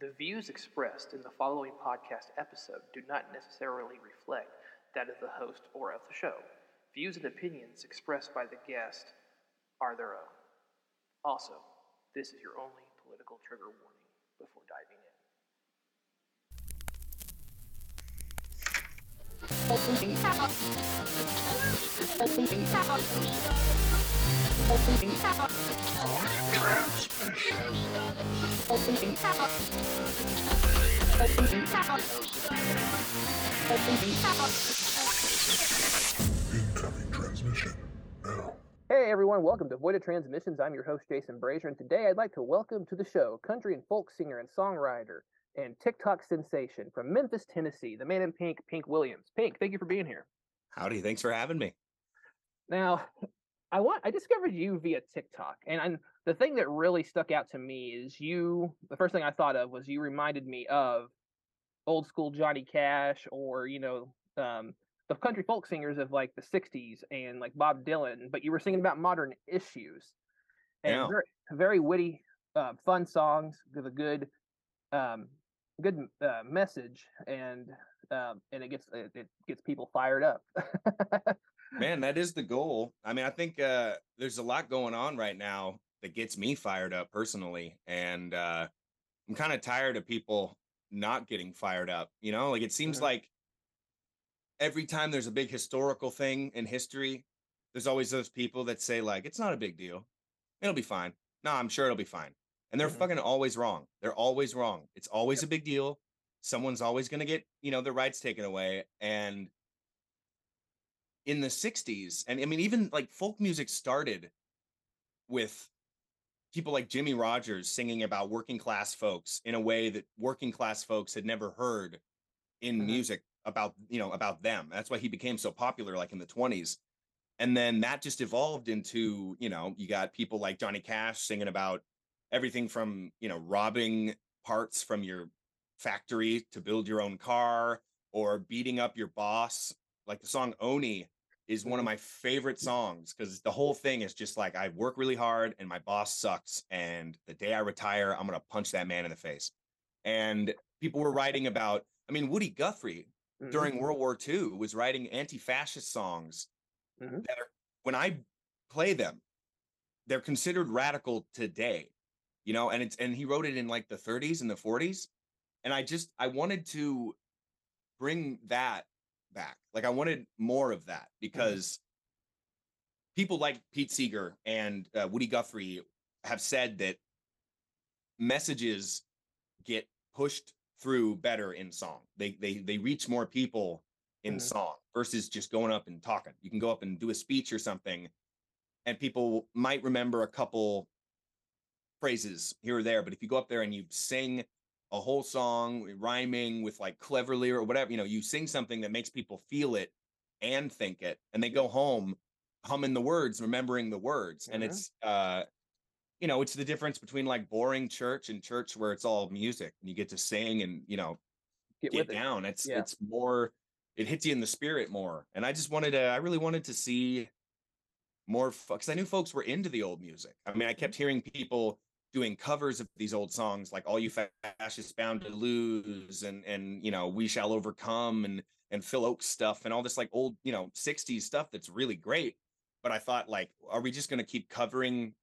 The views expressed in the following podcast episode do not necessarily reflect that of the host or of the show. Views and opinions expressed by the guest are their own. Also, this is your only political trigger warning before diving in. Incoming transmission now. Hey everyone, welcome to Voided Transmissions. I'm your host Jason Brazier, and today I'd like to welcome to the show country and folk singer and songwriter and TikTok sensation from Memphis, Tennessee, the man in pink, Pink Williams. Pink, thank you for being here. Howdy, thanks for having me. Now, I want I discovered you via TikTok, and i the thing that really stuck out to me is you. The first thing I thought of was you reminded me of old school Johnny Cash, or you know, um, the country folk singers of like the '60s and like Bob Dylan. But you were singing about modern issues, and Yeah. very, very witty, uh, fun songs with a good, um, good uh, message, and um, and it gets it, it gets people fired up. Man, that is the goal. I mean, I think uh, there's a lot going on right now that gets me fired up personally, and uh, I'm kind of tired of people not getting fired up. You know, like it seems Mhm. like every time there's a big historical thing in history, there's always those people that say like it's not a big deal, it'll be fine. No, I'm sure it'll be fine, and they're Mhm. fucking always wrong. They're always wrong. It's always a big deal. Someone's always gonna get you know their rights taken away, and in the 60s and i mean even like folk music started with people like jimmie rodgers singing about working class folks in a way that working class folks had never heard in Mhm. music about you know about them. That's why he became so popular like in the 20s and then that just evolved into you know you got people like johnny cash singing about everything from you know robbing parts from your factory to build your own car or beating up your boss. Like the song oney is one of my favorite songs because the whole thing is just like i work really hard and my boss sucks and the day i retire i'm going to punch that man in the face and people were writing about i mean woody guthrie Mhm. during world war ii was writing anti-fascist songs Mhm. that are when i play them they're considered radical today you know and it's and he wrote it in like the 30s and the 40s and i just i wanted to bring that back like i wanted more of that because people like pete seeger and uh, woody guthrie have said that messages get pushed through better in song. They they they reach more people in Mhm. song versus just going up and talking. You can go up and do a speech or something and people might remember a couple phrases here or there but if you go up there and you sing a whole song rhyming with like cleverly or whatever you know you sing something that makes people feel it and think it and they go home humming the words remembering the words and Mhm. it's uh you know it's the difference between like boring church and church where it's all music and you get to sing and you know Get get with it. down it's Yeah. it's more it hits you in the spirit more and i just wanted to i really wanted to see more because i knew folks were into the old music i mean i kept hearing people doing covers of these old songs like all you fascists bound to lose and and you know we shall overcome and and phil ochs stuff and all this like old you know 60s stuff that's really great. But i thought like are we just going to keep covering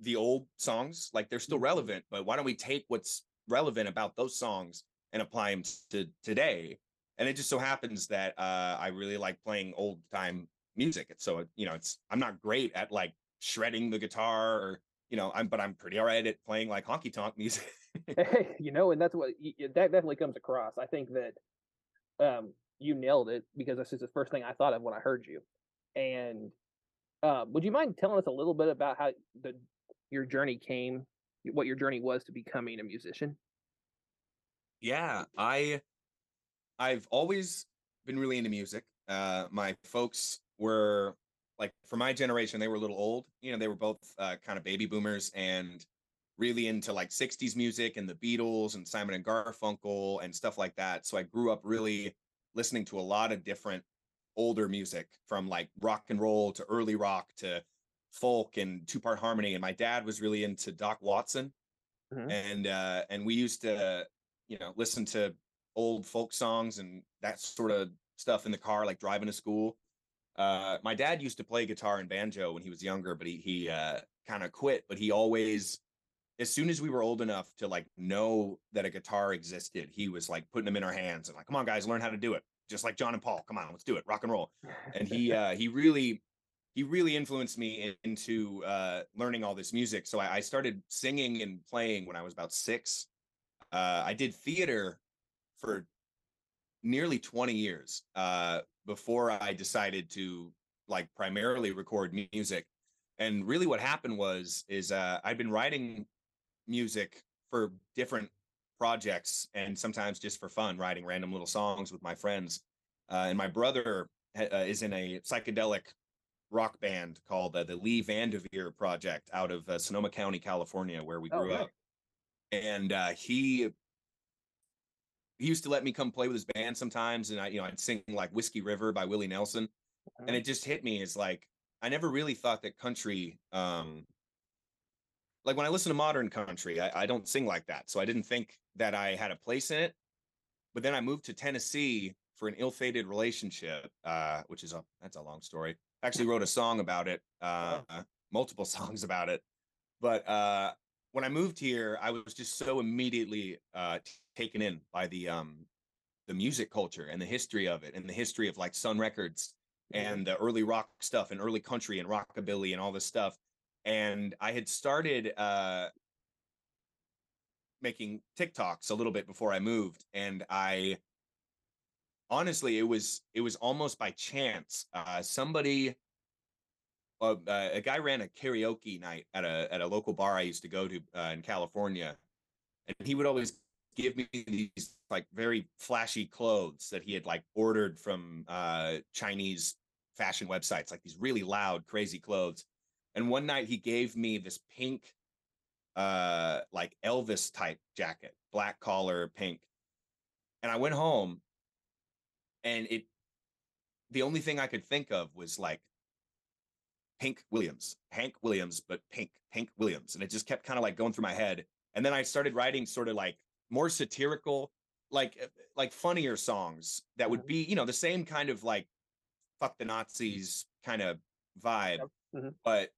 the old songs? Like they're still Mhm. relevant but why don't we take what's relevant about those songs and apply them to today? And it just so happens that uh i really like playing old time music. It's so you know it's i'm not great at like shredding the guitar or you know i'm but i'm pretty all right at playing like honky tonk music you know, and that's what that definitely comes across. I think that um, you nailed it because this is the first thing I thought of when I heard you. And uh, would you mind telling us a little bit about how the your journey came, what your journey was to becoming a musician? yeah i i've always been really into music uh my folks were like for my generation they were a little old you know they were both uh, kind of baby boomers and really into like 60s music and the beatles and simon and garfunkel and stuff like that so i grew up really listening to a lot of different older music from like rock and roll to early rock to folk and two part harmony and my dad was really into doc watson Mhm. and uh, and we used to, you know, listen to old folk songs and that sort of stuff in the car, like driving to school. Uh, my dad used to play guitar and banjo when he was younger, but he he uh, kind of quit. But he always, as soon as we were old enough to like know that a guitar existed, he was like putting them in our hands and like, come on, guys, learn how to do it, just like John and Paul. Come on, let's do it, rock and roll. And he uh, he really he really influenced me in- into uh, learning all this music. So I, I started singing and playing when I was about six. Uh, I did theater for nearly 20 years uh, before I decided to like primarily record music. And really, what happened was is uh, I'd been writing music for different projects and sometimes just for fun, writing random little songs with my friends. Uh, and my brother ha- uh, is in a psychedelic rock band called uh, the Lee Vanderveer Project out of uh, Sonoma County, California, where we Oh, grew up. And uh, he he used to let me come play with his band sometimes, and I, you know, I'd sing like "Whiskey River" by Willie Nelson, and it just hit me as like I never really thought that country, um, like when I listen to modern country, I, I don't sing like that, so I didn't think that I had a place in it. But then I moved to Tennessee for an ill-fated relationship, uh, which is a that's a long story. I actually wrote a song about it, uh, multiple songs about it. But uh, when I moved here, I was just so immediately uh, taken in by the um, the music culture and the history of it, and the history of like Sun Records Mhm. and the early rock stuff and early country and rockabilly and all this stuff. And I had started uh, making TikToks a little bit before I moved, and I honestly, it was it was almost by chance. Uh, somebody, uh, uh, a guy ran a karaoke night at a at a local bar I used to go to uh, in California, and he would always give me these like very flashy clothes that he had like ordered from uh, Chinese fashion websites, like these really loud, crazy clothes. And one night he gave me this pink, uh, like Elvis type jacket, black collar, pink. And I went home and it the only thing I could think of was like Pink Williams, Hank Williams, but pink, Pink Williams. And it just kept kind of like going through my head. And then I started writing sort of like more satirical, like uh, like funnier songs that would Mhm. be, you know, the same kind of like fuck the Nazis kind of vibe. Mhm. But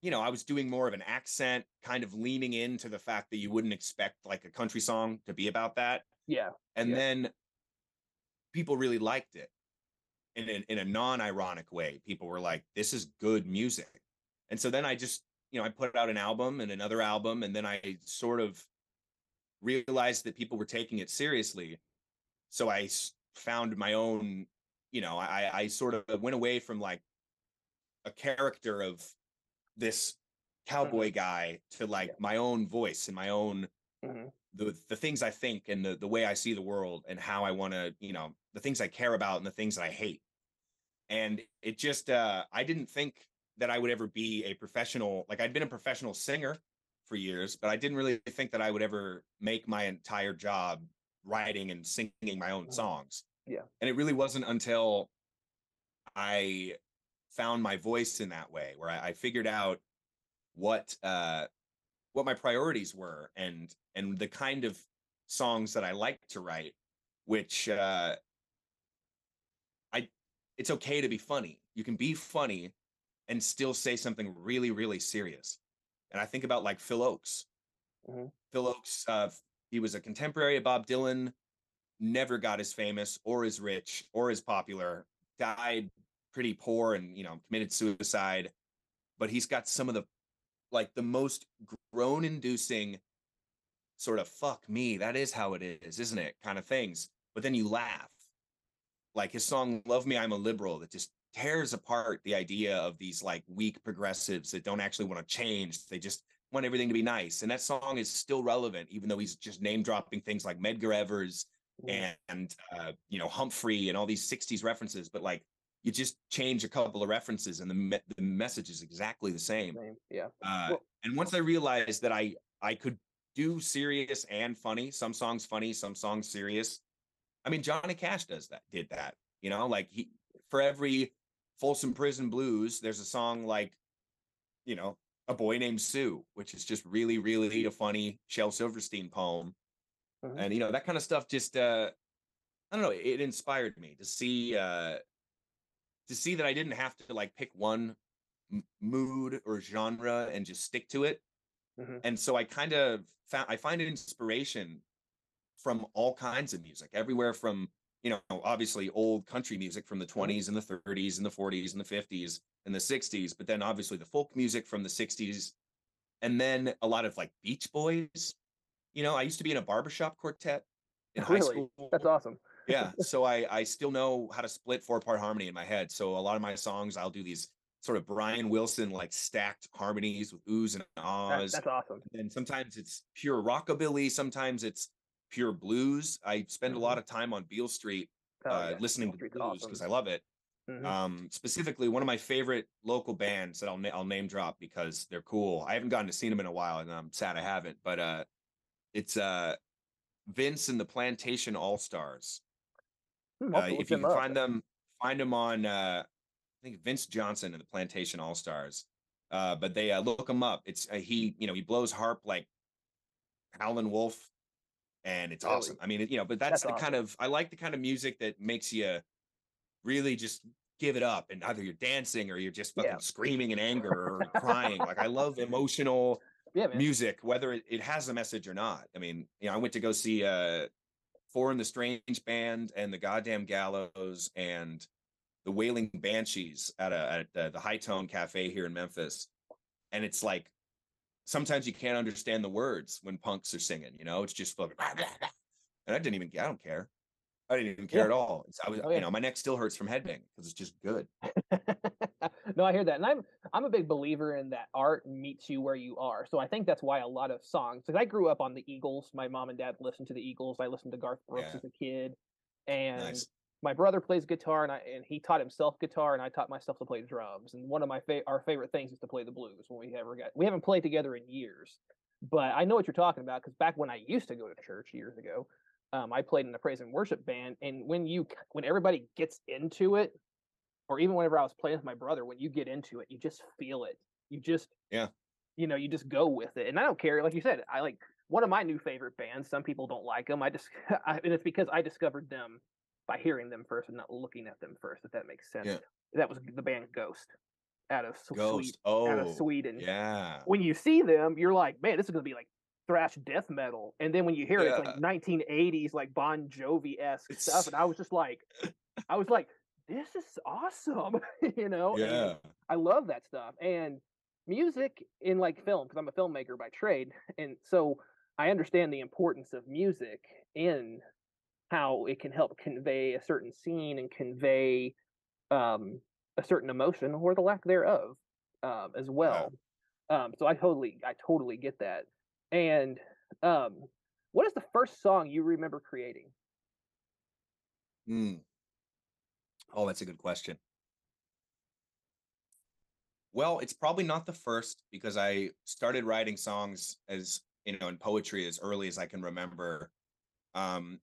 you know, I was doing more of an accent, kind of leaning into the fact that you wouldn't expect like a country song to be about that Yeah. and Yeah. then people really liked it in a, in a non-ironic way people were like this is good music and so then i just you know i put out an album and another album and then i sort of realized that people were taking it seriously so I found my own you know i i sort of went away from like a character of this cowboy guy to like my own voice and my own Mhm. the the things I think and the the way I see the world and how I want to, you know, the things I care about and the things that I hate. And it just uh I didn't think that I would ever be a professional like I'd been a professional singer for years, but I didn't really think that I would ever make my entire job writing and singing my own Mhm. songs. Yeah. And it really wasn't until I found my voice in that way where I, I figured out what uh what my priorities were and and the kind of songs that I like to write, which uh I it's okay to be funny. You can be funny and still say something really, really serious. And I think about like Phil Ochs. Mhm. Phil Ochs, uh, he was a contemporary of Bob Dylan, never got as famous or as rich or as popular, died pretty poor and you know committed suicide. But he's got some of the like the most groan inducing sort of fuck me that is how it is isn't it kind of things but then you laugh like his song love me i'm a liberal that just tears apart the idea of these like weak progressives that don't actually want to change they just want everything to be nice and that song is still relevant even though he's just name dropping things like medgar evers Mhm. and uh, you know Humphrey and all these 60s references, but like you just change a couple of references and the me- the message is exactly the same. Same. Yeah. Uh, Well- and once I realized that I I could do serious and funny, some songs funny, some songs serious. I mean, Johnny Cash does that, did that. You know, like he for every Folsom Prison Blues, there's a song like, you know, A Boy Named Sue, which is just really, really a funny Shel Silverstein poem. Mhm. And you know, that kind of stuff just uh I don't know, it inspired me to see uh to see that I didn't have to like pick one m- mood or genre and just stick to it. Mhm. And so I kind of found I find inspiration from all kinds of music, everywhere from you know, obviously old country music from the mm-hmm. 20s and the 30s and the 40s and the 50s and the 60s, but then obviously the folk music from the 60s, and then a lot of like Beach Boys. You know, I used to be in a barbershop quartet in high Really? school. That's awesome. yeah, so I I still know how to split four part harmony in my head. So a lot of my songs, I'll do these sort of Brian Wilson like stacked harmonies with oohs and That- ahs that's awesome. and sometimes it's pure rockabilly sometimes it's pure blues i spend a lot of time on beale street Oh, uh, yeah. listening Beale to blues awesome. because i love it Mhm. um specifically one of my favorite local bands that i'll, na- I'll name drop because they're cool i haven't gotten to see them in a while and i'm sad i haven't but uh it's uh vince and the plantation all stars Hmm, uh, have to look if you can up. find them find them on uh i think vince johnson and the plantation all stars uh but they uh, look him up it's uh, he you know he blows harp like howlin wolf and it's Really? awesome i mean you know but that's, That's the kind of i like the kind of music that makes you really just give it up and either you're dancing or you're just fucking Yeah. screaming in anger or crying like i love emotional Yeah, music, whether it, it has a message or not. I mean, you know, I went to go see uh Four and the Strange Band and the Goddamn Gallows and the Wailing Banshees at a at the, the Hi-Tone Cafe here in Memphis. And it's like sometimes you can't understand the words when punks are singing, you know, it's just like and I didn't even I don't care. I didn't even care Yeah. at all. It's, I was, Oh, yeah. you know, my neck still hurts from headbanging because it's just good. no, I hear that, and I'm I'm a big believer in that art meets you where you are. So I think that's why a lot of songs. Because I grew up on the Eagles. My mom and dad listened to the Eagles. I listened to Garth Brooks Yeah. as a kid, and Nice. My brother plays guitar, and I and he taught himself guitar, and I taught myself to play drums. And one of my fa- our favorite things is to play the blues when we ever got. We haven't played together in years, but I know what you're talking about because back when I used to go to church years ago, um, I played in a praise and worship band, and when you when everybody gets into it, or even whenever I was playing with my brother, when you get into it, you just feel it. You just Yeah. you know, you just go with it, and I don't care. Like you said, I like one of my new favorite bands. Some people don't like them. I just, I, and it's because I discovered them by hearing them first and not looking at them first. If that makes sense. Yeah. That was the band Ghost out of Ghost. Sweden. Oh, Out of oh, Sweden. yeah. When you see them, you're like, man, this is gonna be like thrash death metal. And then when you hear it, it's like 1980s, like Bon Jovi esque stuff, and I was just like, I was like, this is awesome, you know? and- Yeah. I love that stuff. And music in like film, because I'm a filmmaker by trade. And so I understand the importance of music in how it can help convey a certain scene and convey um, a certain emotion or the lack thereof um, as well. Um, so I totally, I totally get that. And um, what is the first song you remember creating? Hmm. Oh, that's a good question. Well, it's probably not the first because I started writing songs as you know in poetry as early as I can remember. Um,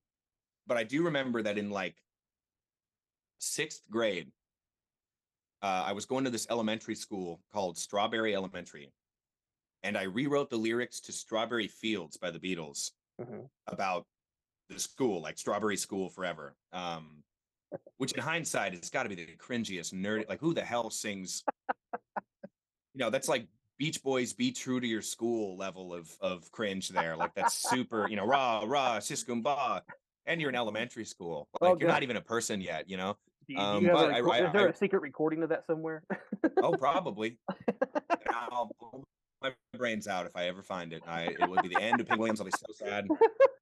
but I do remember that in like sixth grade, uh, I was going to this elementary school called Strawberry Elementary, and I rewrote the lyrics to "Strawberry Fields" by the Beatles Mhm. about the school, like Strawberry School Forever. Um, which in hindsight, it's got to be the cringiest nerd. Like, who the hell sings? You know, that's like Beach Boys, "Be True to Your School" level of of cringe. There, like that's super. You know, rah rah, siskumba, and you're in elementary school. Like, Oh, you're God. not even a person yet. You know. Do you, do Um, you but I- record- I- is there I- a secret recording of that somewhere? Oh, probably. I'll blow my brains out if I ever find it. I it would be the end of Pink Williams. I'll be so sad.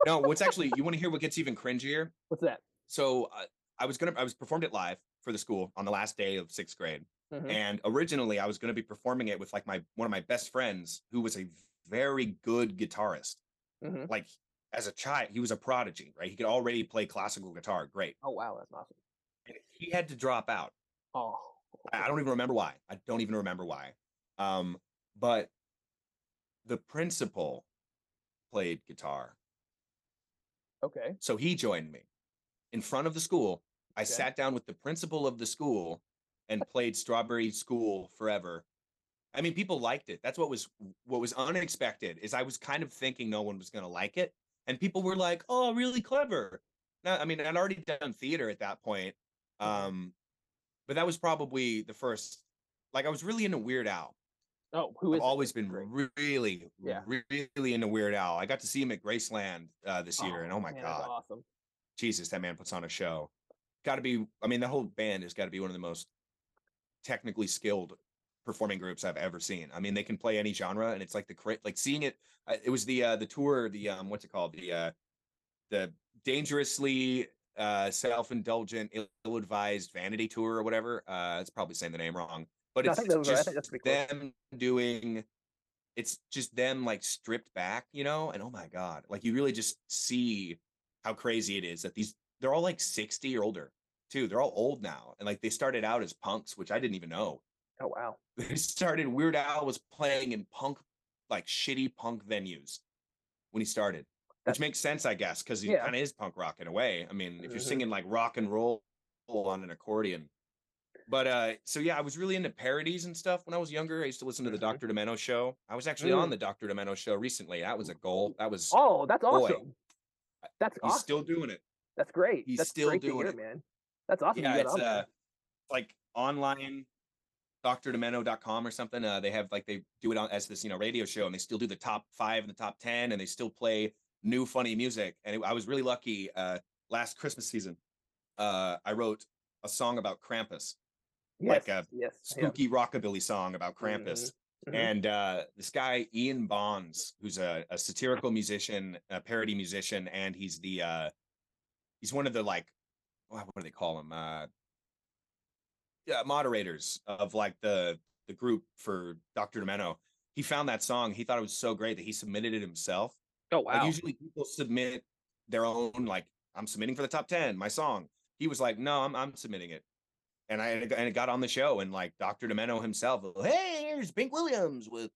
No, what's actually you want to hear what gets even cringier? What's that? So uh, I was gonna I was performed it live for the school on the last day of sixth grade, Mhm. and originally I was gonna be performing it with like my one of my best friends who was a very good guitarist. Mhm. Like as a child, he was a prodigy, right? He could already play classical guitar, great. Oh wow, that's awesome. And he had to drop out. Oh, I I don't even remember why. I don't even remember why. Um, but the principal played guitar. okay. So he joined me in front of the school. I Okay. sat down with the principal of the school and played Strawberry School Forever I mean, people liked it. That's what was what was unexpected is I was kind of thinking no one was going to like it, and people were like, "Oh, really clever." Now, I mean, I'd already done theater at that point, um, but that was probably the first. Like, I was really into Weird Al. Oh, who I've always been really, Yeah. really into Weird Al. I got to see him at Graceland uh, this year, and oh my man, god, awesome. Jesus, that man puts on a show. Got to be. I mean, the whole band has got to be one of the most technically skilled performing groups I've ever seen. I mean, they can play any genre, and it's like the cra- like seeing it. uh, It was the uh, the tour, the um, what's it called? The uh, the dangerously uh, self-indulgent, ill-advised vanity tour or whatever. Uh, it's probably saying the name wrong, but No, it's think those I just think that's pretty close. them doing. It's just them like stripped back, you know, and oh my god, like you really just see how crazy it is that these they're all like 60 or older too. They're all old now. And like they started out as punks, which I didn't even know. Oh wow. They started Weird Al was playing in punk, like shitty punk venues when he started. That's- Which makes sense, I guess, because he Yeah. kind of is punk rock in a way. I mean, if you're Mhm. singing like rock and roll on an accordion. But uh so yeah, I was really into parodies and stuff when I was younger. I used to listen to the Mhm. Dr. Demento show. I was actually Mm. on the Dr. Demento show recently. That was a goal. That was Oh, that's Boy, awesome. That's he's awesome. still doing it. That's great. he's That's still great doing hear, it. man. That's awesome. yeah, it's uh like online drdemento.com or something. Uh they have like they do it on as this, you know, radio show and they still do the top 5 and the top 10 and they still play new funny music. And it, I was really lucky uh last Christmas season. Uh I wrote a song about Krampus, yes, like a yes, yeah. spooky rockabilly song about Krampus. Mhm. And uh, this guy Ian Bonds, who's a, a satirical musician, a parody musician, and he's the uh, he's one of the like what what do they call him? Uh, yeah, moderators of like the the group for Dr. Demento. He found that song. He thought it was so great that he submitted it himself. Oh Like wow. usually people submit their own like I'm submitting for the top 10, my song. He was like, "No, I'm I'm submitting it." And I and it got- and it got on the show and like Dr. Demento himself, "Hey, here's Pink Williams with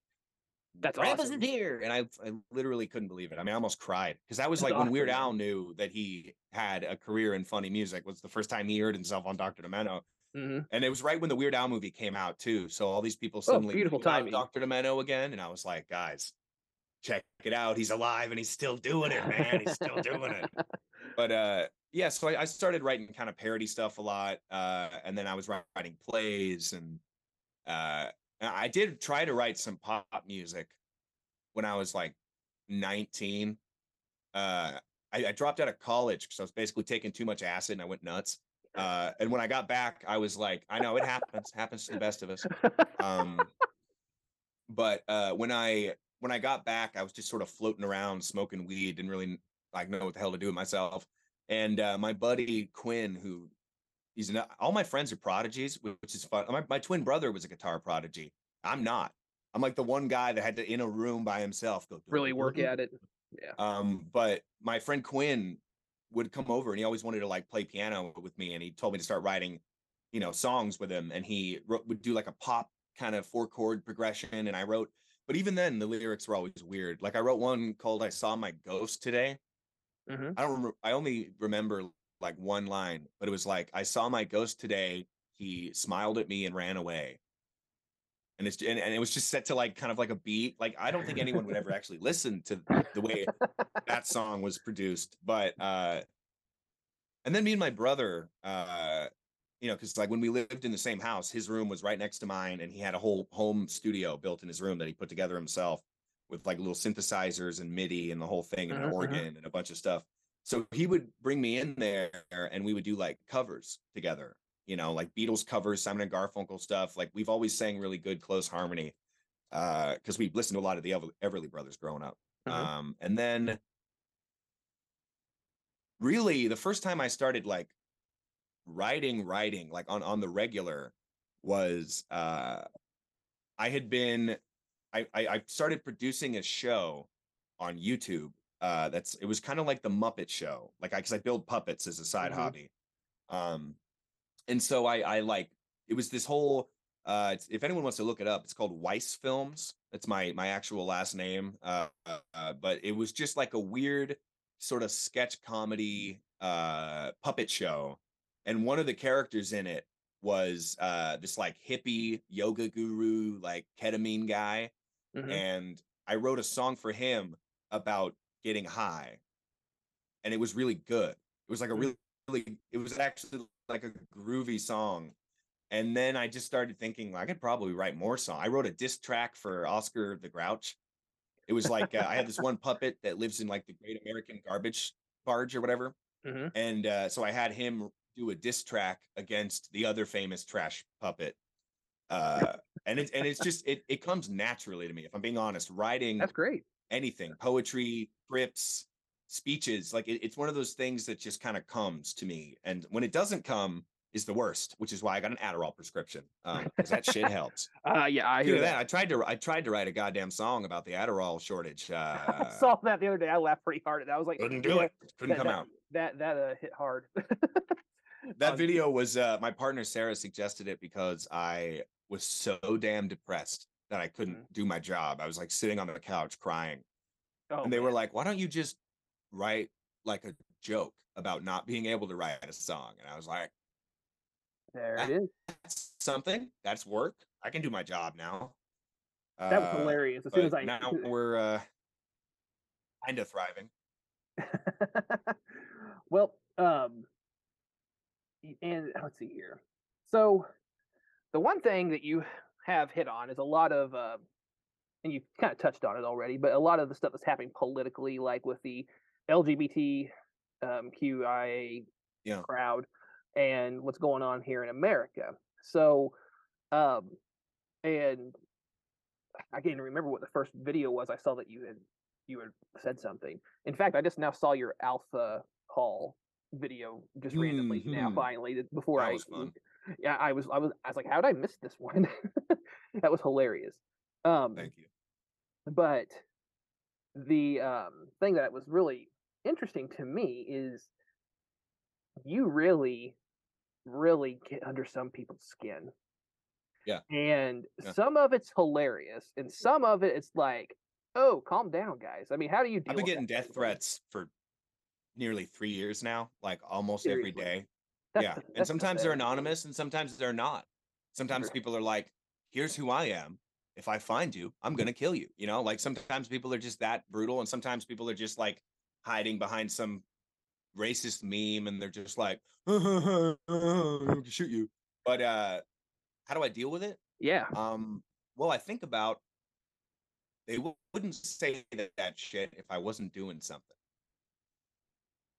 That's Krampus awesome. here." And I I literally couldn't believe it. I mean, I almost cried because that was That's like when Weird Al knew that he had a career in funny music was the first time he heard himself on Dr. Demento. Mhm. And it was right when the Weird Al movie came out too. So all these people suddenly Oh, beautiful timing. Dr. Demento again, and I was like, guys, check it out. He's alive and he's still doing it, man. He's still doing it. But uh, yeah, so I, I started writing kind of parody stuff a lot, uh, and then I was writing plays, and uh, I did try to write some pop music when I was like 19. Uh, I, I dropped out of college because I was basically taking too much acid and I went nuts. Uh, and when I got back, I was like, I know it happens, happens to the best of us. Um, but uh, when I when I got back, I was just sort of floating around smoking weed, didn't really like know what the hell to do with myself. And uh, my buddy Quinn, who he's an, all my friends are prodigies, which is fun. My, my twin brother was a guitar prodigy. I'm not. I'm like the one guy that had to in a room by himself go really work at it. Yeah. um, but my friend Quinn would come over and he always wanted to like play piano with me, and he told me to start writing, you know, songs with him. And he wrote, would do like a pop kind of four chord progression, and I wrote. But even then, the lyrics were always weird. Like I wrote one called "I Saw My Ghost Today." Mhm. I don't. Remember, I only remember like one line, but it was like, "I saw my ghost today. He smiled at me and ran away." And it's and, and it was just set to like kind of like a beat. Like I don't think anyone would ever actually listen to the way that song was produced but uh and then me and my brother uh you know because like when we lived in the same house his room was right next to mine and he had a whole home studio built in his room that he put together himself with like little synthesizers and midi and the whole thing and an mhm. organ and a bunch of stuff so he would bring me in there and we would do like covers together you know like beatles covers simon and garfunkel stuff like we've always sang really good close harmony uh because we listened to a lot of the Ever- everly brothers growing up Mhm. um and then really the first time I started like writing, writing like on on the regular was uh I had been I I, I started producing a show on YouTube. Uh that's it was kind of like the Muppet show. Like I because I build puppets as a side Mhm. hobby. Um and so I I like it was this whole uh it's, if anyone wants to look it up, it's called Weiss Films. That's my my actual last name. Uh, uh, uh but it was just like a weird sort of sketch comedy uh puppet show and one of the characters in it was uh this like hippie yoga guru, like ketamine guy. Mhm. And I wrote a song for him about getting high. And it was really good. It was like a Mm. really, really it was actually like a groovy song. And then I just started thinking I could probably write more song. I wrote a diss track for Oscar the Grouch. It was like uh, I had this one puppet that lives in like the Great American Garbage Barge or whatever, Mhm. and uh, so I had him do a diss track against the other famous trash puppet. Uh, and it's and it's just it it comes naturally to me. If I'm being honest, writing That's great. anything, poetry, scripts, speeches, like it, it's one of those things that just kind of comes to me. And when it doesn't come, is the worst, which is why I got an Adderall prescription. Um, because that shit helps. Uh, yeah, I hear that. that, I tried to I tried to write a goddamn song about the Adderall shortage. Uh, I saw that the other day. I laughed pretty hard at that. I was like, couldn't do yeah, it. Couldn't that, come that, out. That that uh, hit hard. That Um, video was uh my partner Sarah suggested it because I was so damn depressed that I couldn't Mhm. do my job. I was like sitting on the couch crying. Oh, and they were like, "Why don't you just write like a joke about not being able to write a song?" And I was like, there it is. "That's something. That's work. I can do my job now." That was Uh, hilarious. As soon as I now we're uh kind of thriving. well, um, and let's see here. So, the one thing that you have hit on is a lot of, uh, and you kind of touched on it already, but a lot of the stuff that's happening politically, like with the LGBT um, Yeah. crowd and what's going on here in America. So, um, and I can't even remember what the first video was. I saw that you had you had said something. In fact, I just now saw your Alpha Hall video just randomly now. Mhm. Finally, before That I was fun. yeah, I was I was I was like, how did I miss this one? that was hilarious. Um, Thank you. but the um, thing that was really interesting to me is you really, really get under some people's skin. Yeah. And Yeah. some of it's hilarious, and some of it it's like, oh, calm down, guys. I mean, how do you deal I've been getting death threats for nearly three years now, like almost every Seriously. day. That's yeah. pa- And sometimes they're anonymous and sometimes they're not. Sometimes Right. people are like, here's who I am. If I find you, I'm going to mm-hmm. kill you. You know, like sometimes people are just that brutal. And sometimes people are just like hiding behind some racist meme and they're just like, shoot you. But uh, how do I deal with it? Yeah. Um, well, I think about they wou- wouldn't say that, that shit if I wasn't doing something.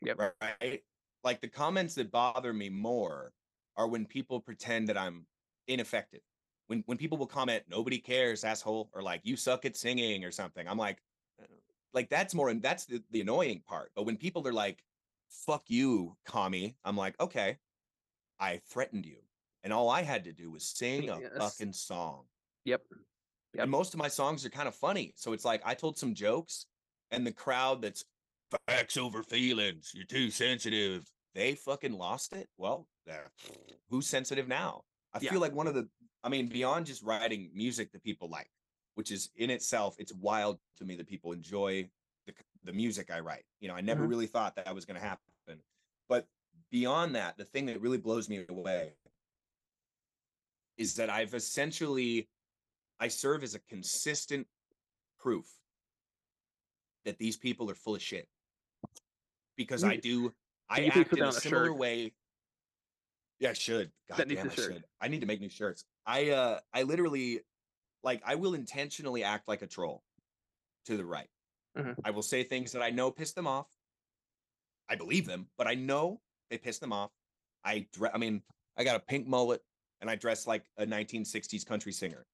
Yep. Right. Like the comments that bother me more are when people pretend that I'm ineffective. When when people will comment, nobody cares, asshole, or like you suck at singing or something. I'm like, uh, like that's more and that's the, the annoying part. But when people are like, fuck you, commie, I'm like, okay, I threatened you. And all I had to do was sing a Yes. fucking song. Yep. Yep. And most of my songs are kind of funny. So it's like I told some jokes, and the crowd that's facts over feelings, you're too sensitive, they fucking lost it. Well, who's sensitive now? I Yeah. feel like one of the, I mean, beyond just writing music that people like, which is in itself, it's wild to me that people enjoy the, the music I write. You know, I never Mhm. really thought that was going to happen. But beyond that, the thing that really blows me away is that I've essentially I serve as a consistent proof that these people are full of shit. Because I do I act in a similar shirt. way. Yeah, I should. God That damn, I shirt. should. I need to make new shirts. I uh I literally like I will intentionally act like a troll to the right. Mhm. I will say things that I know piss them off. I believe them, but I know they piss them off. I dre- I mean, I got a pink mullet and I dress like a 1960s country singer.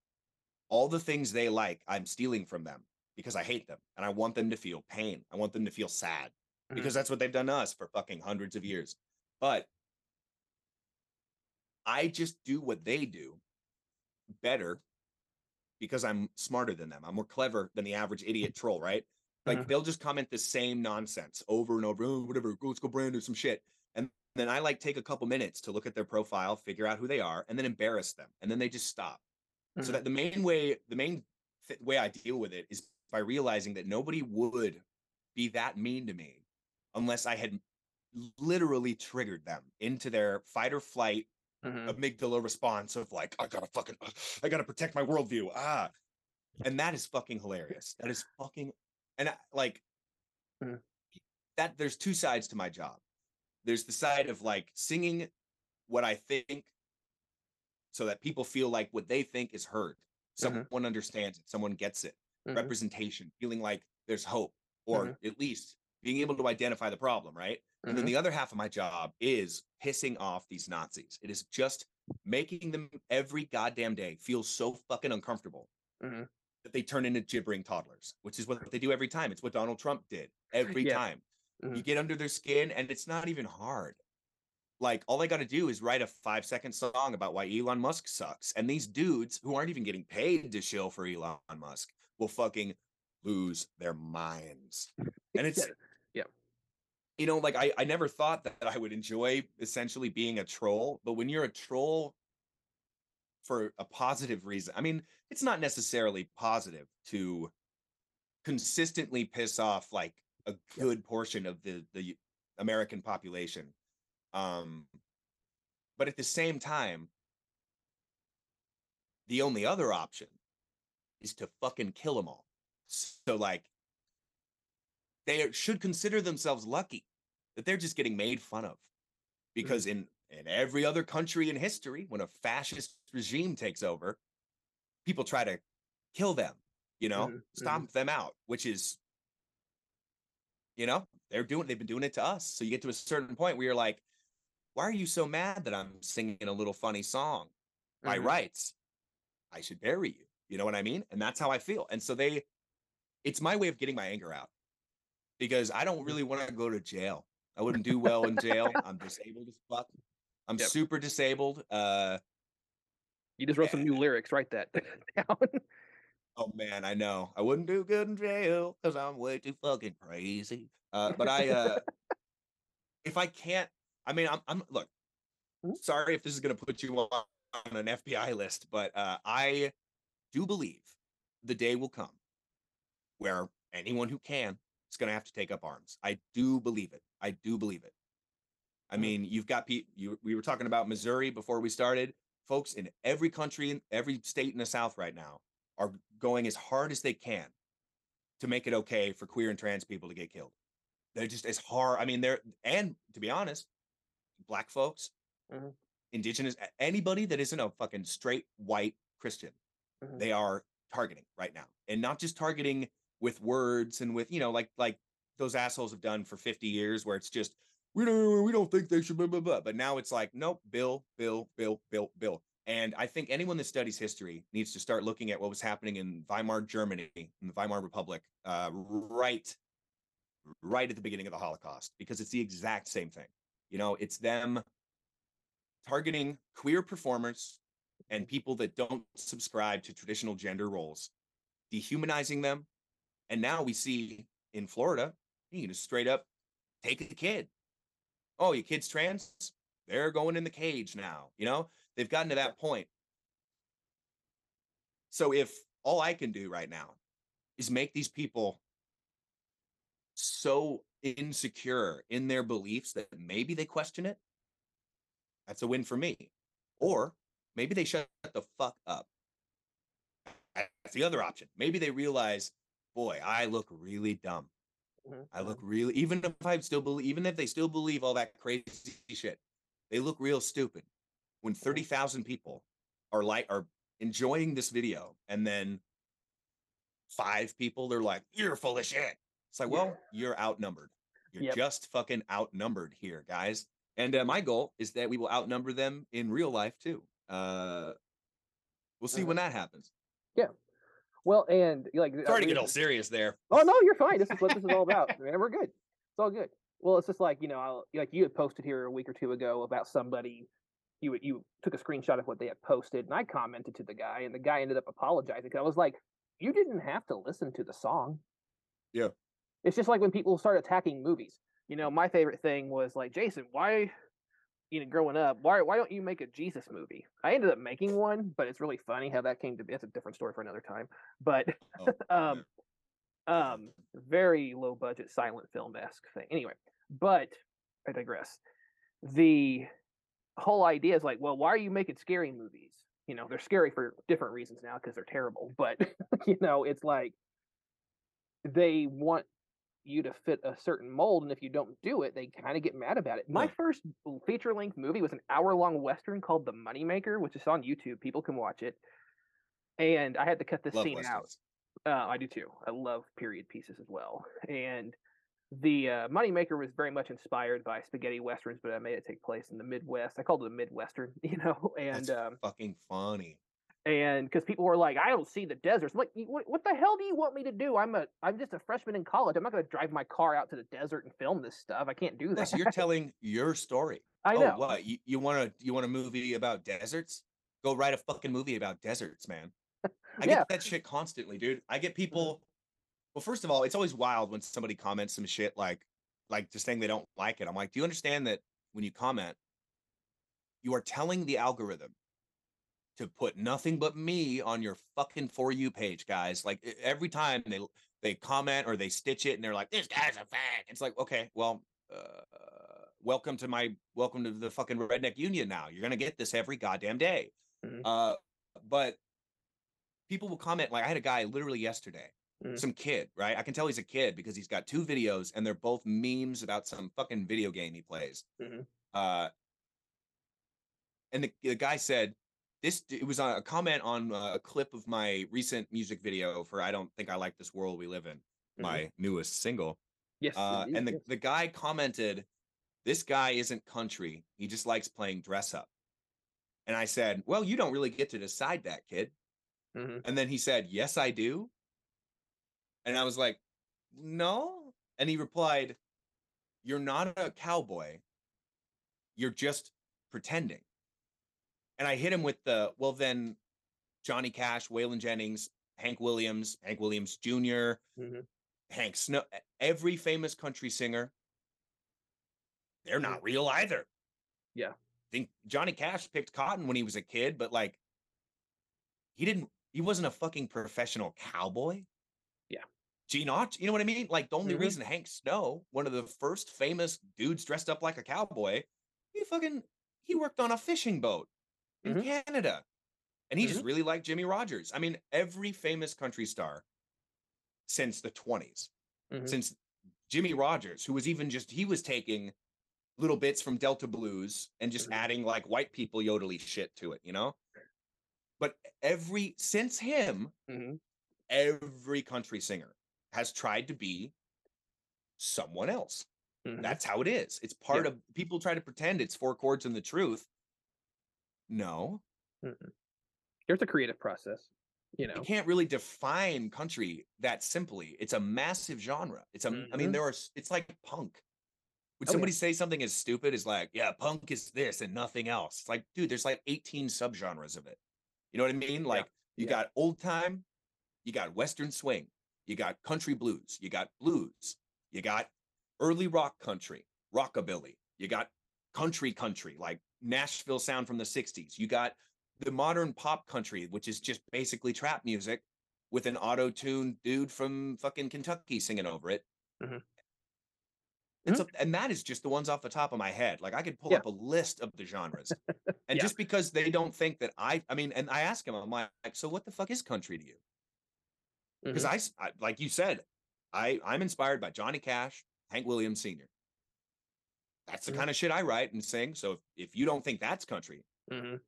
All the things they like, I'm stealing from them because I hate them and I want them to feel pain. I want them to feel sad because that's what they've done to us for fucking hundreds of years. But I just do what they do better because I'm smarter than them. I'm more clever than the average idiot troll, right? Like Mhm. they'll just comment the same nonsense over and over, oh, whatever, let's go brand new some shit. And then I like take a couple minutes to look at their profile, figure out who they are, and then embarrass them. And then they just stop. So Mhm. that the main way, the main th- way I deal with it is by realizing that nobody would be that mean to me unless I had literally triggered them into their fight or flight Mhm. amygdala response of like, I gotta fucking, I gotta protect my worldview. Ah, and that is fucking hilarious. That is fucking, and I, like Mhm. that. There's two sides to my job. There's the side of like singing what I think, so that people feel like what they think is heard. Someone understands it. Someone gets it. Mhm. Representation, feeling like there's hope, or Mhm. at least being able to identify the problem, right? And then Mhm. the other half of my job is pissing off these Nazis. It is just making them every goddamn day feel so fucking uncomfortable Mhm. that they turn into gibbering toddlers, which is what they do every time. It's what Donald Trump did every Yeah. time. You Mhm. get under their skin, and it's not even hard. Like, all I got to do is write a five second song about why Elon Musk sucks. And these dudes who aren't even getting paid to shill for Elon Musk will fucking lose their minds. And it's. You know, like I, I never thought that I would enjoy essentially being a troll, but when you're a troll for a positive reason, I mean, it's not necessarily positive to consistently piss off like a good portion of the the American population. Um but at the same time, the only other option is to fucking kill them all. So like they should consider themselves lucky that they're just getting made fun of because in in every other country in history when a fascist regime takes over people try to kill them you know Mhm, stomp them out which is you know they're doing they've been doing it to us. So you get to a certain point where you're like why are you so mad that i'm singing a little funny song? By Mhm. rights i should bury you. You know what i mean? And that's how i feel. And so they it's my way of getting my anger out because i don't really want to go to jail i wouldn't do well in jail i'm disabled as fuck i'm Yep. super disabled uh You just wrote some new lyrics. Write that down. oh man i know i wouldn't do good in jail because i'm way too fucking crazy uh but i uh if i can't i mean i'm, I'm look Mhm. sorry if this is going to put you on on an fbi list but uh i do believe the day will come where anyone who can is going to have to take up arms i do believe it i do believe it i Mhm. mean you've got people you we were talking about missouri before we started folks in every country in every state in the south right now are going as hard as they can to make it okay for queer and trans people to get killed they're just as hard i mean they're and to be honest black folks Mhm. indigenous anybody that isn't a fucking straight white christian Mhm. they are targeting right now and not just targeting with words and with you know like like those assholes have done for 50 years where it's just we don't we don't think they should blah blah blah but now it's like nope bill bill bill bill bill and i think anyone that studies history needs to start looking at what was happening in weimar germany in the weimar republic uh, right right at the beginning of the holocaust because it's the exact same thing you know it's them targeting queer performers and people that don't subscribe to traditional gender roles, dehumanizing them. And now we see in Florida, you can just straight up take a kid. Oh, your kid's trans? They're going in the cage now. You know, they've gotten to that point. So if all I can do right now is make these people so insecure in their beliefs that maybe they question it, that's a win for me. Or maybe they shut the fuck up. That's the other option. Maybe they realize, boy, I look really dumb. Mhm. I look really, even if I still believe, even if they still believe all that crazy shit, they look real stupid. When 30,000 people are like, are enjoying this video and then five people, they're like, you're full of shit. It's like, Yeah. well, you're outnumbered. You're Yep. just fucking outnumbered here, guys. And uh, my goal is that we will outnumber them in real life too. Uh, we'll see Mhm. when that happens. Well, and like Sorry to get all serious there. Oh no, you're fine. This is what this is all about. Man, we're good. It's all good. Well, it's just like you know, I'll, like you had posted here a week or two ago about somebody. You you took a screenshot of what they had posted, and I commented to the guy, and the guy ended up apologizing. I was like, you didn't have to listen to the song. Yeah. It's just like when people start attacking movies. You know, my favorite thing was like, Jason, why? You know, growing up, why why don't you make a Jesus movie? I ended up making one, but it's really funny how that came to be. That's a different story for another time. But Oh, um, um, very low budget silent film esque thing. Anyway, but I digress. The whole idea is like, well, why are you making scary movies? You know, they're scary for different reasons now because they're terrible. But you know, it's like they want you to fit a certain mold, and if you don't do it, they kind of get mad about it. My Yeah. first feature length movie was an hour long western called The Moneymaker, which is on YouTube. People can watch it. And I had to cut this Love scene out. Uh, I do too. I love period pieces as well. And the uh, Moneymaker was very much inspired by spaghetti westerns, but I made it take place in the Midwest. I called it a Midwestern, you know, and That's um, fucking funny. And because people were like, I don't see the deserts. I'm like, what, what the hell do you want me to do? I'm a I'm just a freshman in college. I'm not going to drive my car out to the desert and film this stuff. I can't do that. so you're telling your story. I oh, know. what you, you want to you want a movie about deserts? Go write a fucking movie about deserts, man. I Yeah. get that shit constantly, dude. I get mm-hmm. people. Well, first of all, it's always wild when somebody comments some shit like, like just saying they don't like it. I'm like, do you understand that when you comment, you are telling the algorithm to put nothing but me on your fucking for you page, guys. Like every time they they comment or they stitch it and they're like, this guy's a fag. It's like, okay, well, uh, welcome to my welcome to the fucking redneck union. Now you're gonna get this every goddamn day. Mhm. Uh, but people will comment like I had a guy literally yesterday, Mhm. some kid, right? I can tell he's a kid because he's got two videos and they're both memes about some fucking video game he plays. Mhm. Uh, and the, the guy said, this it was a comment on a clip of my recent music video for I don't think I like this world we live in, Mhm. my newest single. Yes. Uh, and the, yes. the guy commented, This guy isn't country. He just likes playing dress up. And I said, Well, you don't really get to decide that, kid. Mhm. And then he said, Yes, I do. And I was like, No. And he replied, You're not a cowboy. You're just pretending. And I hit him with the, Well, then Johnny Cash, Waylon Jennings, Hank Williams, Hank Williams Jr., Mhm. Hank Snow, every famous country singer, they're not real either. Yeah. I think Johnny Cash picked cotton when he was a kid, but like he didn't he wasn't a fucking professional cowboy. Yeah. Gene Autry, you know what I mean? Like the only Mhm. reason Hank Snow, one of the first famous dudes dressed up like a cowboy, he fucking he worked on a fishing boat in Mhm. Canada. And he just Mm-hmm. really liked Jimmie Rodgers. I mean, every famous country star since the 20s, Mhm. since Jimmie Rodgers, who was even just he was taking little bits from Delta Blues and just Mhm. adding like white people yodely shit to it, you know? But every since him, Mhm. every country singer has tried to be someone else. Mhm. That's how it is. It's part Yeah. of people try to pretend it's four chords and the truth. No, Mhm. There's a creative process, you know. you can't really define country that simply. It's a massive genre. It's a, I mean, Mhm. there are, it's like punk. Would Oh, yeah. somebody say something as stupid as like, yeah, punk is this and nothing else? It's like, dude, there's like 18 subgenres of it. You know what I mean? Like, you yeah. got old time, you got western swing, you got country blues, you got blues, you got early rock country, rockabilly, you got country country, like Nashville sound from the 60s. You got the modern pop country, which is just basically trap music with an auto-tuned dude from fucking Kentucky singing over it. Mhm. It's a, and that is just the ones off the top of my head. Like I could pull Yeah. up a list of the genres. And Yeah. just because they don't think that I, I mean, and I ask him, I'm like, so what the fuck is country to you? Because Mhm. I, I- like you said, I, I'm inspired by Johnny Cash, Hank Williams Sr. That's the Mhm. kind of shit I write and sing. So if, if you don't think that's country, Mhm.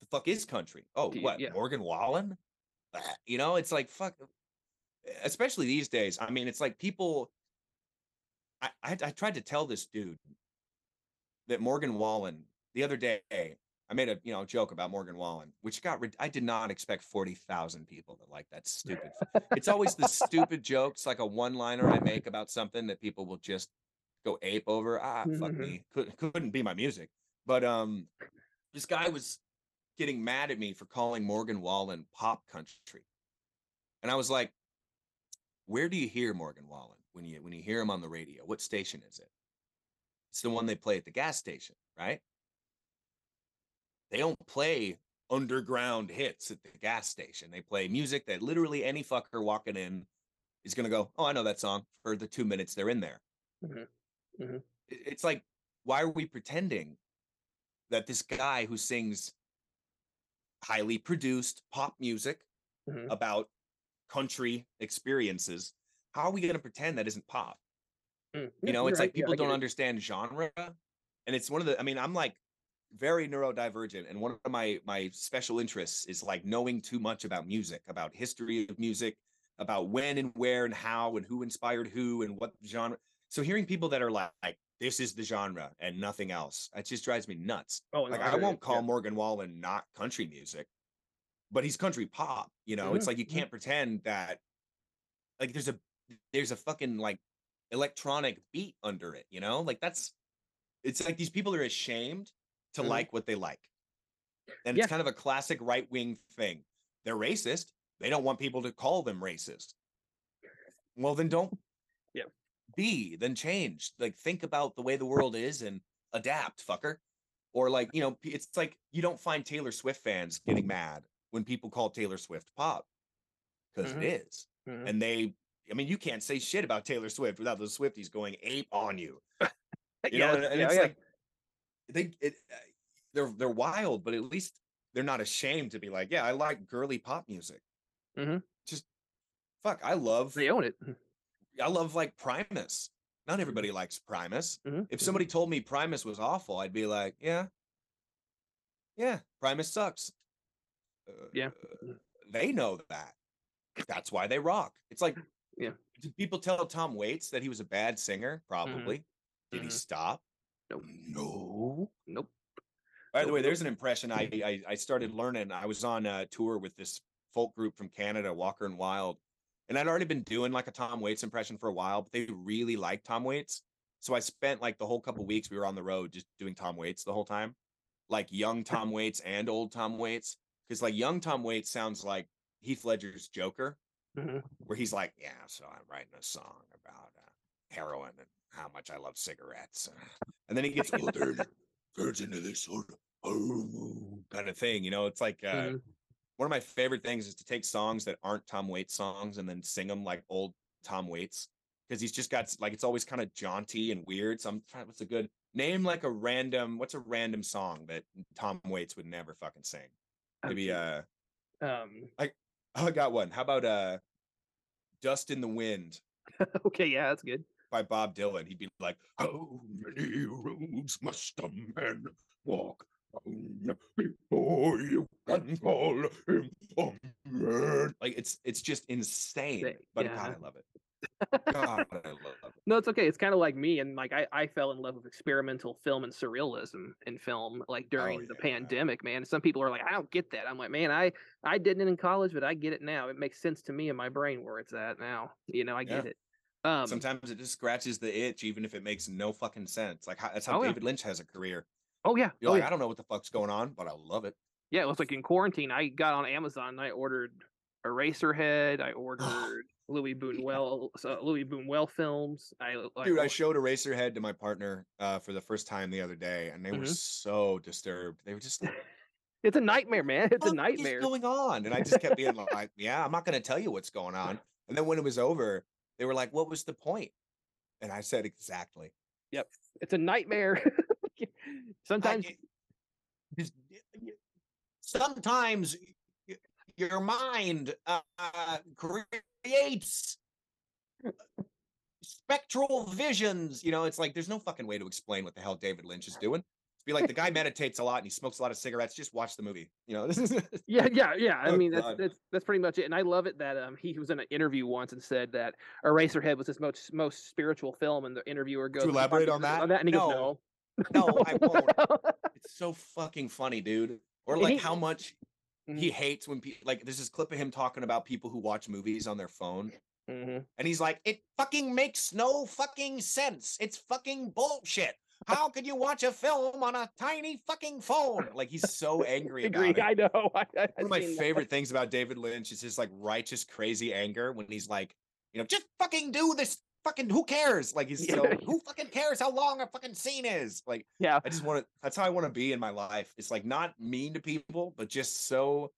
the fuck is country? Oh, what? yeah. Morgan Wallen? Ah, You know, it's like fuck. Especially these days. I mean, it's like people. I, I I tried to tell this dude that Morgan Wallen the other day. I made a you know joke about Morgan Wallen, which got rid- I did not expect forty thousand people to like that stupid. it's always the stupid jokes, like a one liner I make about something that people will just go ape over. Ah, fuck Mhm. me, Could, couldn't be my music. But um, this guy was getting mad at me for calling Morgan Wallen pop country, and I was like, "Where do you hear Morgan Wallen when you when you hear him on the radio? What station is it? It's the one they play at the gas station, right? They don't play underground hits at the gas station. They play music that literally any fucker walking in is gonna go, "Oh, I know that song." For the two minutes they're in there, Mhm. Mhm. It's like, why are we pretending that this guy who sings highly produced pop music Mhm. about country experiences, how are we going to pretend that isn't pop? Mm, You yeah, know, you're it's right. like Yeah, people I don't it. understand genre, and it's one of the. I mean, I'm like very neurodivergent, and one of my my special interests is like knowing too much about music, about history of music, about when and where and how and who inspired who and what genre. So hearing people that are like, this is the genre and nothing else, it just drives me nuts. Oh, Like I won't call Yeah. Morgan Wallen not country music, but he's country pop. You know, it's Mhm, like you mhm. can't pretend that like there's a there's a fucking like electronic beat under it. You know, like that's it's like these people are ashamed to Mhm. like what they like, and Yeah. it's kind of a classic right wing thing. They're racist. They don't want people to call them racist. Well, then don't. Be, then change. Like think about the way the world is and adapt, fucker. Or like, you know, it's like you don't find Taylor Swift fans getting mad when people call Taylor Swift pop. Because Mhm. it is. Mhm. And they I mean, you can't say shit about Taylor Swift without the Swifties going ape on you. You know, Yeah, and, and yeah, it's yeah. like they it uh, they're they're wild, but at least they're not ashamed to be like, yeah, I like girly pop music. Mm-hmm. Just fuck, I love they own it. I love like Primus. Not everybody likes Primus. Mhm, If mhm. somebody told me Primus was awful, I'd be like, yeah, yeah, Primus sucks. Yeah. Uh, they know that. That's why they rock. It's like, Yeah. Did people tell Tom Waits that he was a bad singer? Probably. Did he Mhm. stop? Nope. No. Nope. By the way, there's an impression I, I I started learning. I was on a tour with this folk group from Canada, Walker and Wild, and I'd already been doing like a Tom Waits impression for a while, but they really liked Tom Waits. So I spent like the whole couple weeks we were on the road just doing Tom Waits the whole time, like young Tom Waits and old Tom Waits, because like young Tom Waits sounds like Heath Ledger's Joker, Mhm. where he's like, "Yeah, so I'm writing a song about uh, heroin and how much I love cigarettes," uh," and then he gets there turns into this sort of oh kind of thing. You know, it's like uh, Mhm. One of my favorite things is to take songs that aren't Tom Waits songs and then sing them like old Tom Waits because he's just got like it's always kind of jaunty and weird. So I'm trying. What's a good name? Like a random. What's a random song that Tom Waits would never fucking sing? Maybe uh, Um. oh, I got one. How about uh, Dust in the Wind Okay. Yeah, that's good. by Bob Dylan? He'd be like, "How many roads must a man walk before you can call him? Like it's it's just insane, but yeah. God, I love it. God, I love it. No, it's okay. It's kind of like me, and like I, I fell in love with experimental film and surrealism in film, like during the Oh, yeah. pandemic. Man, some people are like, I don't get that. I'm like, man, I, I didn't in college, but I get it now. It makes sense to me in my brain where it's at now. You know, I get Yeah. it. Um, Sometimes it just scratches the itch, even if it makes no fucking sense. Like how, that's how Oh, yeah. David Lynch has a career. Oh yeah, You're oh like, yeah, I don't know what the fuck's going on, but I love it. yeah. It was like in quarantine. I got on Amazon. and I ordered Eraserhead. I ordered Louis so Louis Buñuel films. I like, Dude, I showed Eraserhead to my partner uh, for the first time the other day, and they were Mhm. so disturbed. They were just like, it's a nightmare, man. It's a nightmare. "What is going on?" And I just kept being like, "Yeah, I'm not going to tell you what's going on." And then when it was over, they were like, "What was the point?" And I said, "Exactly." Yep, it's a nightmare. I- Sometimes it- just- y- y- sometimes your mind uh, uh, creates spectral visions. You know, it's like there's no fucking way to explain what the hell David Lynch is doing. Be like the guy meditates a lot and he smokes a lot of cigarettes. Just watch the movie. You know, this is Yeah, yeah, yeah. I Oh, mean, that's, that's that's pretty much it. And I love it that um he was in an interview once and said that Eraserhead was his most most spiritual film, and the interviewer goes, "You watch elaborate it- on that? and he No. goes, no, "No, I won't. It's so fucking funny, dude. Or like how much Mhm. he hates when people like there's this clip of him talking about people who watch movies on their phone. Mhm. And he's like, it fucking makes no fucking sense. It's fucking bullshit. How could you watch a film on a tiny fucking phone? Like he's so angry about it. I know. I, I, One of my favorite things about David Lynch is his like righteous, crazy anger when he's like, you know, just fucking do this. Fucking who cares? Like he's so who fucking cares how long a fucking scene is? Like Yeah, I just want to. That's how I want to be in my life. It's like not mean to people, but just so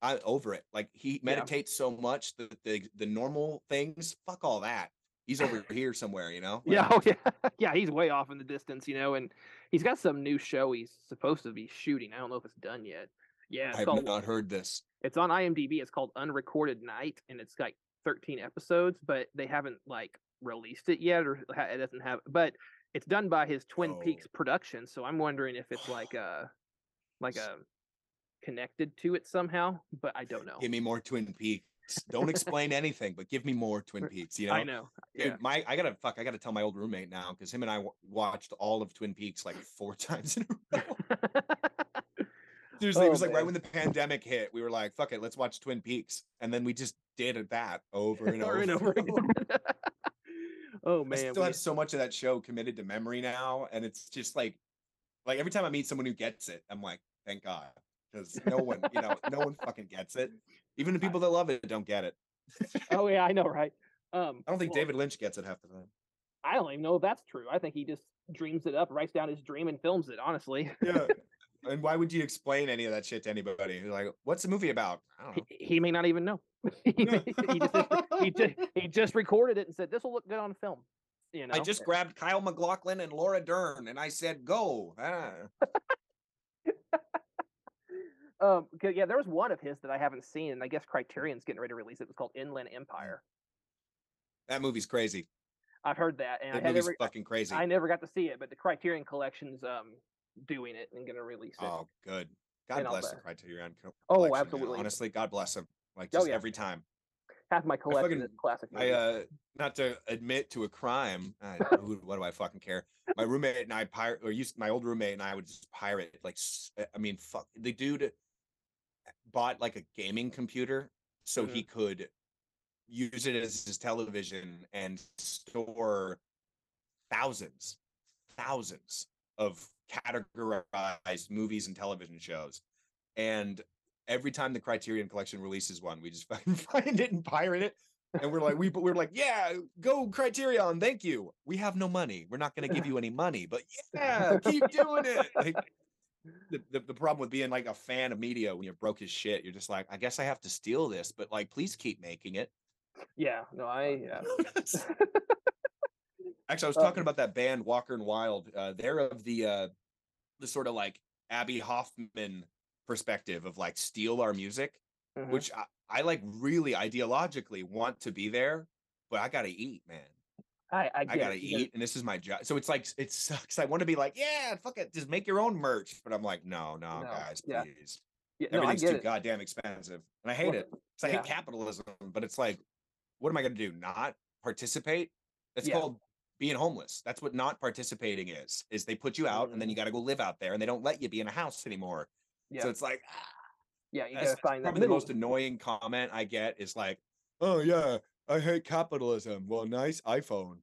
I over it. Like he Yeah. meditates so much that the the normal things, fuck all that. He's over here somewhere, you know? Yeah, oh yeah, yeah. He's way off in the distance, you know, and he's got some new show he's supposed to be shooting. I don't know if it's done yet. Yeah, I have called. not heard this. It's on IMDb. It's called Unrecorded Night, and it's like 13 episodes, but they haven't like released it yet, or ha- it doesn't have. But it's done by his Twin Oh. Peaks production, so I'm wondering if it's like a, like a, connected to it somehow. But I don't know. Give me more Twin Peaks. Don't explain anything, but give me more Twin Peaks. You know, I know. Dude, Yeah. my I gotta fuck. I gotta tell my old roommate now because him and I w- watched all of Twin Peaks like four times in a row. Seriously, it Oh, was like right when the pandemic hit, we were like, "Fuck it, let's watch Twin Peaks," and then we just did it that over and Over over. and over again. oh man. I still we- have so much of that show committed to memory now, and it's just like, like every time I meet someone who gets it, I'm like, thank God, because no one, you know, no one fucking gets it. Even the people that love it don't get it. oh yeah, I know, right? Um, I don't think well, David Lynch gets it half the time. I don't even know if that's true. I think he just dreams it up, writes down his dream, and films it. Honestly, Yeah. And why would you explain any of that shit to anybody? You're like, what's the movie about? I don't know. he, he may not even know. he, he just he just he just recorded it and said this will look good on film. You know, I just grabbed Kyle MacLachlan and Laura Dern and I said, go. Ah. um yeah, there was one of his that I haven't seen, and I guess Criterion's getting ready to release it. It was called Inland Empire. That movie's crazy. I've heard that, and That I movie's never fucking crazy. I never got to see it, but the Criterion Collection's um doing it and gonna release it. Oh, good. God And bless the bet. Criterion. co- Oh, collection, man. absolutely. Honestly, God bless them. Like Oh, just yeah. every time. Half my collection fucking- is classic. I movies. uh not to admit to a crime. I, who, what do I fucking care? My roommate and I pirate or used my old roommate and I would just pirate like s- I mean fuck the dude bought like a gaming computer so Mhm. he could use it as his television and store thousands thousands of categorized movies and television shows and every time the criterion collection releases one we just fucking find it and pirate it and we're like we we're like yeah go criterion thank you. We have no money. We're not going to give you any money but yeah keep doing it. Like the, the, the problem with being like a fan of media when you're broke as shit you're just like i guess i have to steal this but like please keep making it. Yeah, no, I yeah. actually i was Uh, talking about that band walker and wild uh they're of the uh the sort of like Abbie Hoffman perspective of like steal our music Mhm. which I, I like really ideologically want to be there but i gotta eat man I I, I gotta eat, and this is my job. So it's like it sucks. I want to be like, yeah, fuck it, just make your own merch. But I'm like, no, no, No, guys, yeah. please. Yeah, Everything's get too it. goddamn expensive, and I hate Well, it. 'cause I yeah. hate capitalism, but it's like, what am I gonna do? Not participate? It's Yeah. called being homeless. That's what not participating is. Is they put you out, and then you got to go live out there, and they don't let you be in a house anymore. Yeah, So it's like, ah, yeah, you gotta find that probably the most annoying comment I get is like, oh yeah, I hate capitalism. Well, nice iPhone.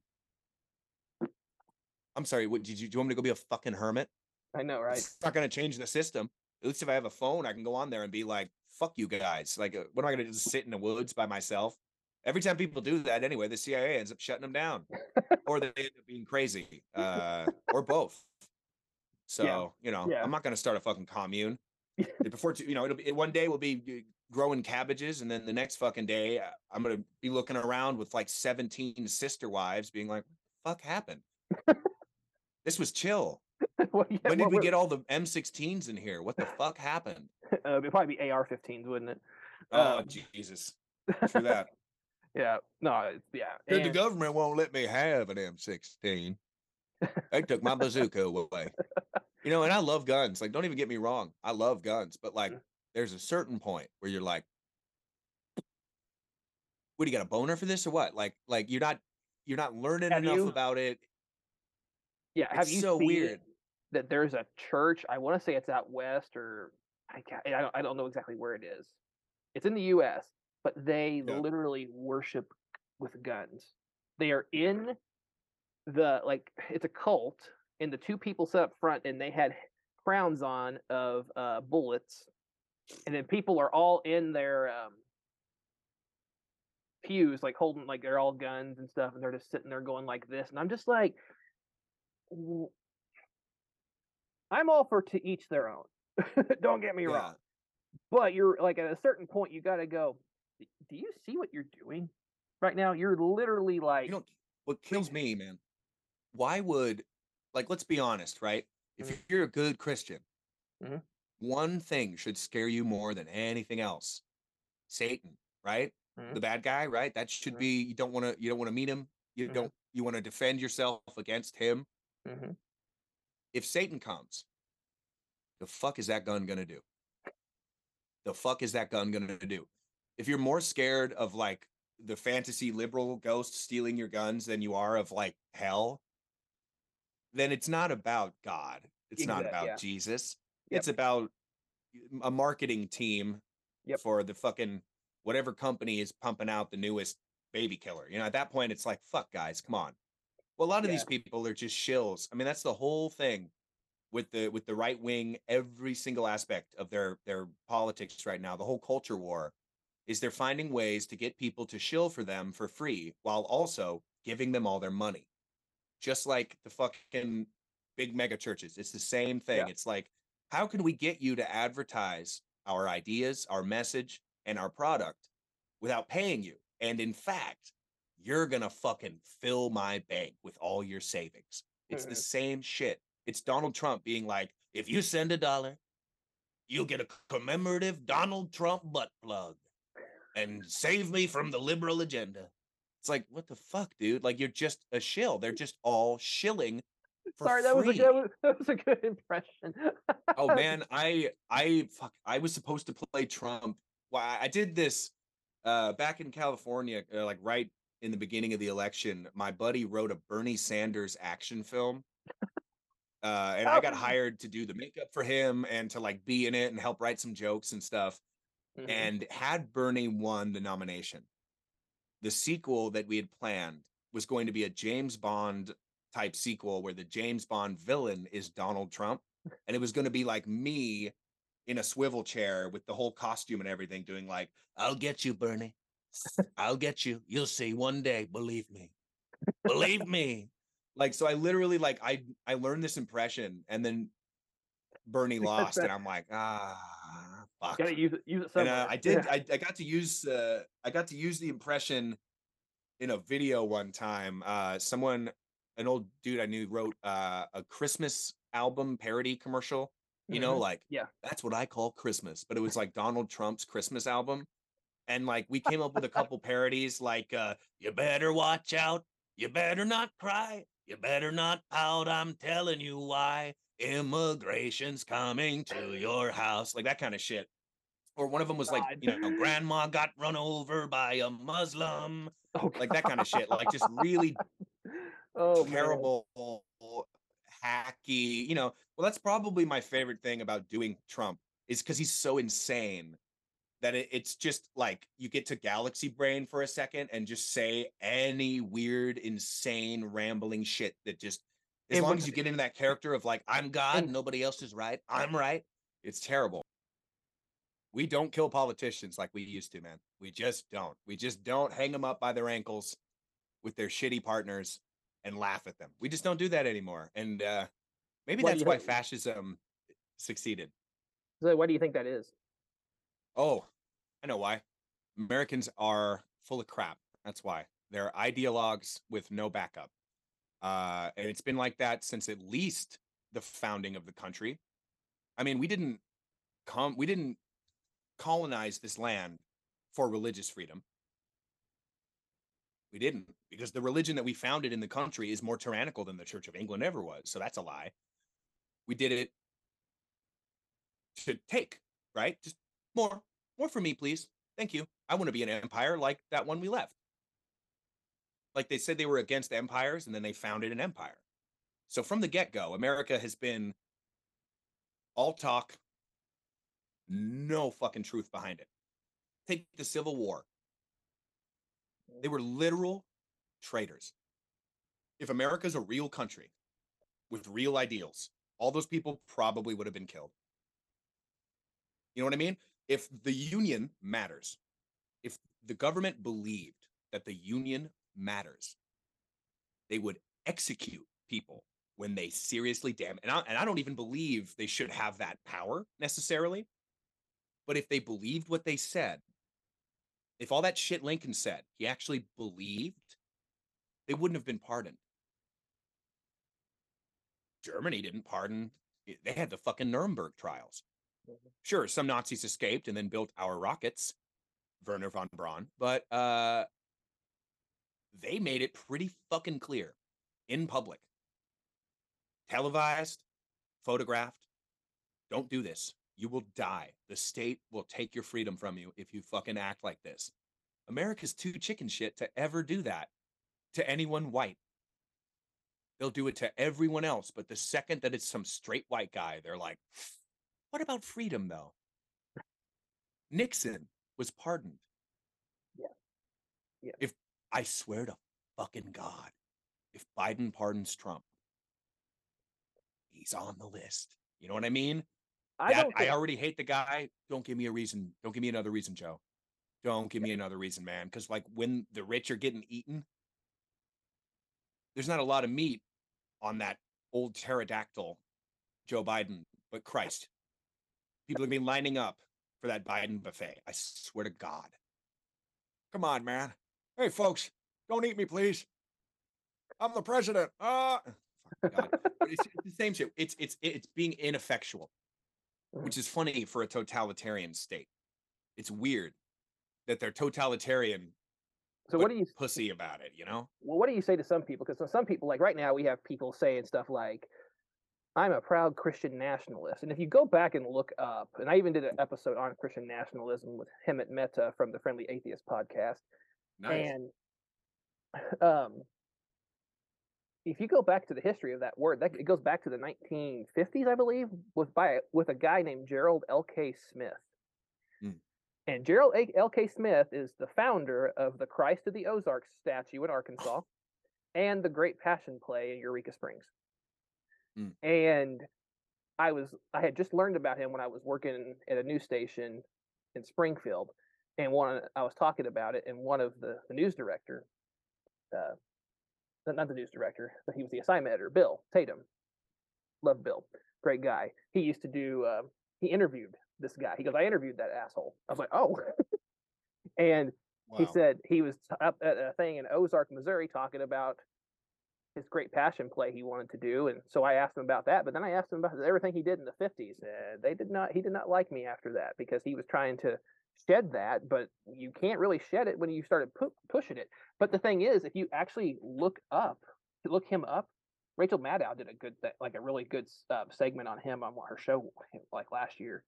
I'm sorry. What did you? Do you want me to go be a fucking hermit? I know, right? It's not going to change the system. At least if I have a phone, I can go on there and be like, "Fuck you guys!" Like, uh, what am I going to just sit in the woods by myself? Every time people do that, anyway, the CIA ends up shutting them down, or they end up being crazy, uh, or both. So you know, yeah. I'm not going to start a fucking commune. Before you know, it'll be one day we'll be uh, growing cabbages, and then the next fucking day uh, I'm going to be looking around with like 17 sister wives, being like, "Fuck happened." this was chill. Well, yeah, When did what we get all the M16s in here? What the fuck happened? Uh, it'd probably be AR-15s, wouldn't it? Oh Um, Jesus! True that. Yeah, no, it's, yeah. the government won't let me have an M16. They took my bazooka away. You know, and I love guns. Like, don't even get me wrong. I love guns, but like, Mm. there's a certain point where you're like, "What do you got a boner for this or what?" Like, like you're not, you're not learning Have enough you- about it. yeah, have you so seen weird. that there's a church? I want to say it's out west, or I can't, I don't, I don't know exactly where it is. It's in the U.S., but they Yeah. literally worship with guns. They are in the like it's a cult, and the two people sit up front, and they had crowns on of uh, bullets, and then people are all in their um, pews, like holding like they're all guns and stuff, and they're just sitting there going like this, and I'm just like, I'm all for to each their own. Don't get me Yeah. wrong, but you're like at a certain point, you got to go. "D- Do you see what you're doing right now? You're literally like You don't. what kills me, man, why would like let's be honest, right? If Mhm. you're a good Christian, Mhm. one thing should scare you more than anything else. Satan, right? Mhm. The bad guy, right? That should Mhm. be you don't want to you don't want to meet him. You Mhm. don't you want to defend yourself against him. hmm If Satan comes, the fuck is that gun gonna do? The fuck is that gun gonna do? If you're more scared of like the fantasy liberal ghost stealing your guns than you are of like hell, then it's not about God. It's not about yeah. Jesus. Yep. It's about a marketing team Yep. for the fucking whatever company is pumping out the newest baby killer. You know, at that point, it's like, fuck, guys, come on. Well, a lot of these people are just shills. I mean, that's the whole thing with the with the right wing. Every single aspect of their their politics right now, the whole culture war, is they're finding ways to get people to shill for them for free while also giving them all their money. Just like the fucking big mega churches. It's the same thing. Yeah. It's like, how can we get you to advertise our ideas, our message, and our product without paying you? And in fact, you're gonna fucking fill my bank with all your savings. It's the same shit. It's Donald Trump being like, if you send a dollar, you'll get a commemorative Donald Trump butt plug and save me from the liberal agenda. It's like, what the fuck, dude? Like you're just a shill. They're just all shilling for Sorry, that was, a, that was that was a good impression. oh man, I I fuck I was supposed to play Trump. Well, I did this uh back in California, uh, like right in the beginning of the election. My buddy wrote a Bernie Sanders action film. Uh, and I got hired to do the makeup for him and to like be in it and help write some jokes and stuff. Mhm. And had Bernie won the nomination, the sequel that we had planned was going to be a James Bond type sequel where the James Bond villain is Donald Trump. And it was going to be like me in a swivel chair with the whole costume and everything, doing like, I'll get you, Bernie. I'll get you. You'll see one day. Believe me. Believe me. Like, so I literally like I I learned this impression and then Bernie lost, and I'm like, ah fuck. Gotta use it. Use it And somewhere. uh, I did. Yeah. I, I got to use. Uh, I got to use the impression in a video one time. Uh, someone, an old dude I knew, wrote uh, a Christmas album parody commercial. You know, Mhm. like Yeah. that's what I call Christmas. But it was like Donald Trump's Christmas album, and like we came up with a couple parodies, like uh, "You better watch out," "You better not cry," "You better not pout." I'm telling you why. Immigration's coming to your house, like that kind of shit. Or one of them was like, God. you know, grandma got run over by a Muslim, Oh, like that kind of shit. Like just really oh, man. terrible, hacky. You know, well, that's probably my favorite thing about doing Trump is because he's so insane that it, it's just like you get to galaxy brain for a second and just say any weird, insane, rambling shit that just as And long as you get into that character of like I'm God, and- nobody else is right, I'm right. It's terrible. We don't kill politicians like we used to, man. We just don't. We just don't hang them up by their ankles with their shitty partners and laugh at them. We just don't do that anymore. And uh, maybe that's why think- fascism succeeded. So what do you think that is? Oh, I know why. Americans are full of crap. That's why. They're ideologues with no backup. Uh, and it's been like that since at least the founding of the country. I mean, we didn't come, we didn't colonize this land for religious freedom. We didn't, because the religion that we founded in the country is more tyrannical than the Church of England ever was. So that's a lie. We did it to take, right? Just more, more for me, please. Thank you. I want to be an empire like that one we left. Like they said they were against empires and then they founded an empire. So from the get go, America has been all talk, no fucking truth behind it. Take the Civil War. They were literal traitors. If America's a real country with real ideals, all those people probably would have been killed. You know what I mean? If the union matters, if the government believed that the union matters, they would execute people when they seriously damn and I, and I don't even believe they should have that power necessarily. But if they believed what they said, if all that shit Lincoln said, he actually believed, they wouldn't have been pardoned. Germany didn't pardon. They had the fucking Nuremberg trials. Mhm. Sure, some Nazis escaped and then built our rockets, Wernher von Braun, but uh they made it pretty fucking clear in public. Televised, photographed. Don't do this. You will die. The state will take your freedom from you if you fucking act like this. America's too chicken shit to ever do that to anyone white. They'll do it to everyone else, but the second that it's some straight white guy, they're like, what about freedom though? Nixon was pardoned. Yeah. Yeah. If I swear to fucking God, if Biden pardons Trump, he's on the list. You know what I mean? I That- don't I already hate the guy. Don't give me a reason. Don't give me another reason, Joe. Don't give me another reason, man. Because like when the rich are getting eaten, there's not a lot of meat on that old pterodactyl, Joe Biden. But Christ, people are gonna be lining up for that Biden buffet. I swear to God. Come on, man. Hey, folks, don't eat me, please. I'm the president. Uh God. It's, it's the same shit. It's it's it's being ineffectual which is funny for a totalitarian state. It's weird that they're totalitarian so. What do you pussy about it, you know? well, what do you say to some people? Because some people, like right now, we have people saying stuff like, "I'm a proud Christian nationalist," and if you go back and look up, and I even did an episode on Christian nationalism with Hemant Mehta from the Friendly Atheist podcast, and um, if you go back to the history of that word, that it goes back to the 1950s, I believe, with by with a guy named Gerald L.K. Smith. Mm. And Gerald A- L.K. Smith is the founder of the Christ of the Ozarks statue in Arkansas and the Great Passion Play in Eureka Springs. Mm. And I was I had just learned about him when I was working at a news station in Springfield, and one I was talking about it, and one of the, the news director, uh, not- the news director, but he was the assignment editor, Bill Tatum. Love Bill, great guy. He used to do. Uh, he interviewed this guy. He goes, I interviewed that asshole. I was like, oh. and he said he was up at a thing in Ozark, Missouri, talking about his great passion play he wanted to do, and so I asked him about that. But then I asked him about everything he did in the fifties. Uh, they did not. He did not like me after that because he was trying to shed that, but you can't really shed it when you started pu- pushing it. But the thing is, if you actually look up, look him up, Rachel Maddow did a good, th- like a really good uh, segment on him on her show like last year,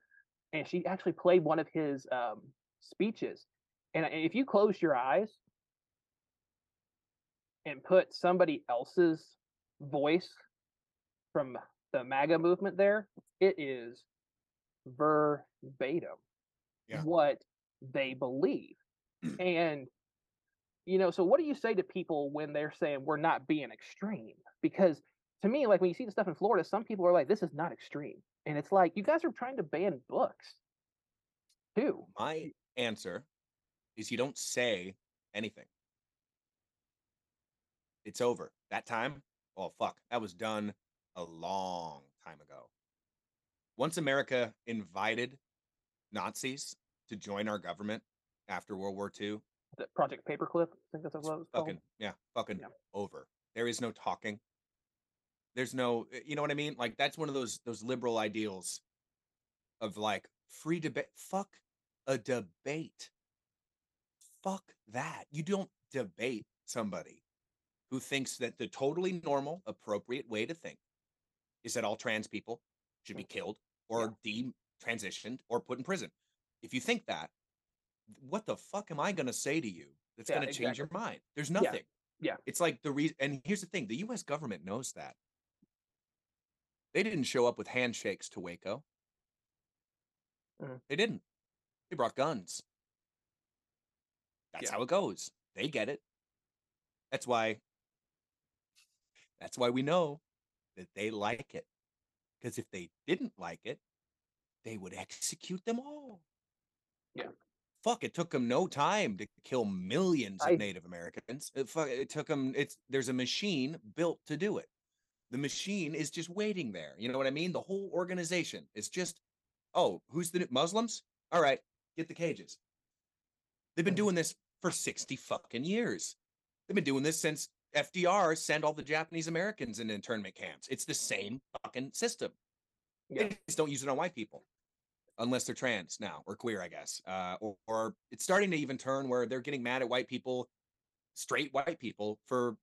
and she actually played one of his um, speeches. And uh, if you close your eyes and put somebody else's voice from the MAGA movement there, it is verbatim Yeah. what they believe. Mm. and you know, so what do you say to people when they're saying we're not being extreme? Because to me, like when you see the stuff in Florida, some people are like, this is not extreme. And it's like, you guys are trying to ban books too. My answer is you don't say anything. It's over. That time, oh fuck, that was done a long time ago. Once America invited Nazis to join our government after World War II, The Project Paperclip, I think that's what it was called. fucking yeah, fucking Yeah. over. There is no talking. There's no, eh, you know what I mean? Like that's one of those those liberal ideals of like free debate. Fuck a debate. Fuck that. You don't debate somebody who thinks that the totally normal, appropriate way to think is that all trans people should be killed or de-transitioned or put in prison. If you think that, what the fuck am I going to say to you that's Yeah, going to change your mind? There's nothing. yeah. It's like the reason, and here's the thing the US government knows that. They didn't show up with handshakes to Waco. Mhm. They didn't. They brought guns. That's Yeah. how it goes. They get it. That's why that's why we know that they like it. Because if they didn't like it, they would execute them all. Yeah. Fuck, it took them no time to kill millions of Native Americans. It, fu- it took them, it's there's a machine built to do it. The machine is just waiting there. You know what I mean? The whole organization is just, oh, who's the new- Muslims? All right, get the cages. They've been Mhm. doing this for 60 fucking years. They've been doing this since FDR sent all the Japanese Americans in internment camps. It's the same fucking system. Yeah. They just don't use it on white people unless they're trans now or queer, I guess. Uh, or, or it's starting to even turn where they're getting mad at white people, straight white people, for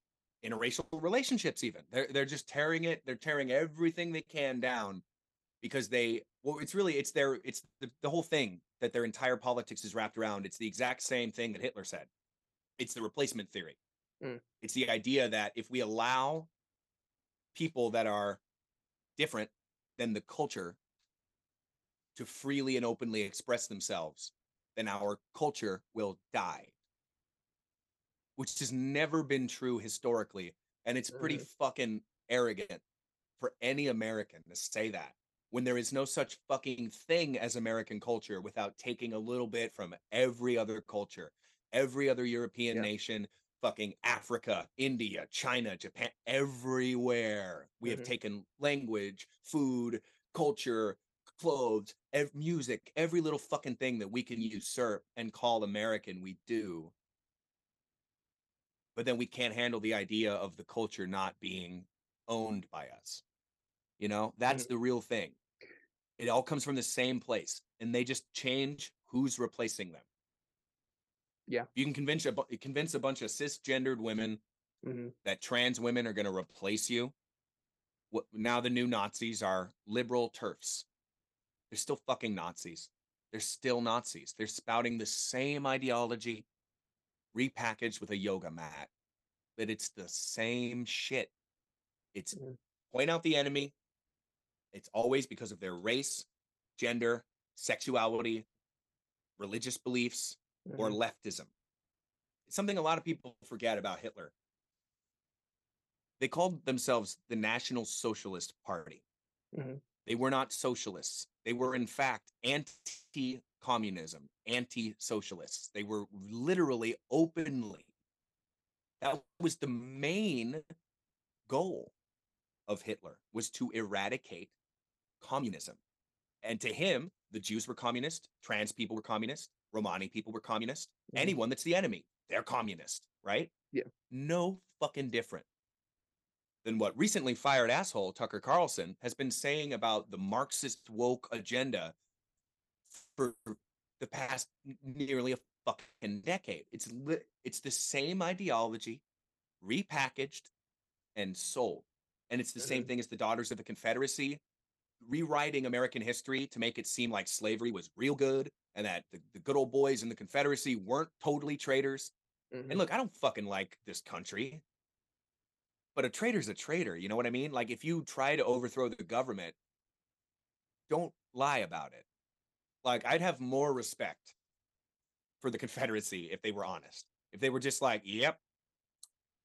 interracial relationships. Even they're they're just tearing it. They're tearing everything they can down because they. Well, it's really it's their it's the, the whole thing that their entire politics is wrapped around. It's the exact same thing that Hitler said. It's the replacement theory. Mm. It's the idea that if we allow people that are different than the culture to freely and openly express themselves, then our culture will die. Which has never been true historically. And it's pretty Mhm. fucking arrogant for any American to say that when there is no such fucking thing as American culture without taking a little bit from every other culture, every other European Yeah. nation, fucking Africa, India, China, Japan, everywhere. We have Mhm. taken language, food, culture, clothes, ev- music, every little fucking thing that we can usurp and call American, we do. But then we can't handle the idea of the culture not being owned by us. You know, that's the real thing. It all comes from the same place, and they just change who's replacing them. Yeah. You can convince a convince a bunch of cisgendered women hmm that trans women are going to replace you. What now the new Nazis are liberal TERFs. They're still fucking Nazis. They're still Nazis. They're spouting the same ideology repackaged with a yoga mat. But it's the same shit. It's Mhm. point out the enemy. It's always because of their race, gender, sexuality, religious beliefs, or Mhm. leftism. It's something a lot of people forget about Hitler. They called themselves the National Socialist Party. Mhm. They were not socialists. They were, in fact, anti communism, anti socialists. They were literally openly. That was the main goal of Hitler was to eradicate communism. And to him, the Jews were communist, trans people were communist, Romani people were communist. Mhm. Anyone that's the enemy, they're communist, right? Yeah. No fucking different than what recently fired asshole Tucker Carlson has been saying about the Marxist woke agenda for the past nearly a fucking decade. It's li- it's the same ideology repackaged and sold. And it's the same thing as the Daughters of the Confederacy rewriting American history to make it seem like slavery was real good and that the, the good old boys in the Confederacy weren't totally traitors. Mhm. And look, I don't fucking like this country, but a traitor's a traitor. You know what I mean? Like, if you try to overthrow the government, don't lie about it. Like, I'd have more respect for the Confederacy if they were honest. If they were just like, yep,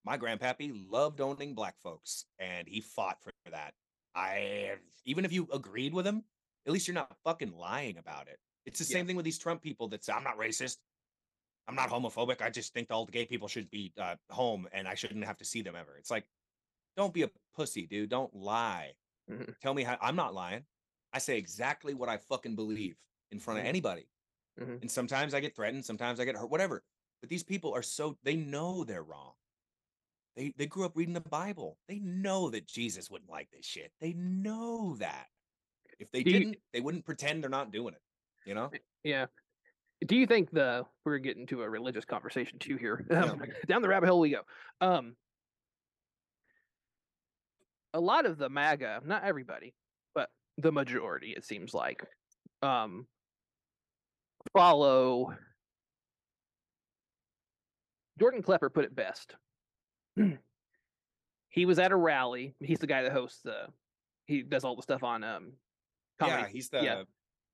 my grandpappy loved owning black folks and he fought for that. I, even if you agreed with him, at least you're not fucking lying about it. It's the Yeah. same thing with these Trump people that say, I'm not racist. I'm not homophobic. I just think all the gay people should be uh, home and I shouldn't have to see them ever. It's like, don't be a pussy, dude. Don't lie. Mhm. Tell me how I'm not lying. I say exactly what I fucking believe in front of Mhm. anybody. Mhm. And sometimes I get threatened, sometimes I get hurt, whatever. But these people are so they know they're wrong. They they grew up reading the Bible. They know that Jesus wouldn't like this shit. They know that. If they Do didn't, they wouldn't pretend they're not doing it. You know? Yeah. Do you think the we're getting to a religious conversation too here? Yeah. Um, down the rabbit hole we go. Um, a lot of the MAGA, not everybody, but the majority, it seems like, um, follow. Jordan Klepper put it best. he was at a rally. He's the guy that hosts the. He does all the stuff on um. Comedy Yeah, he's the yeah.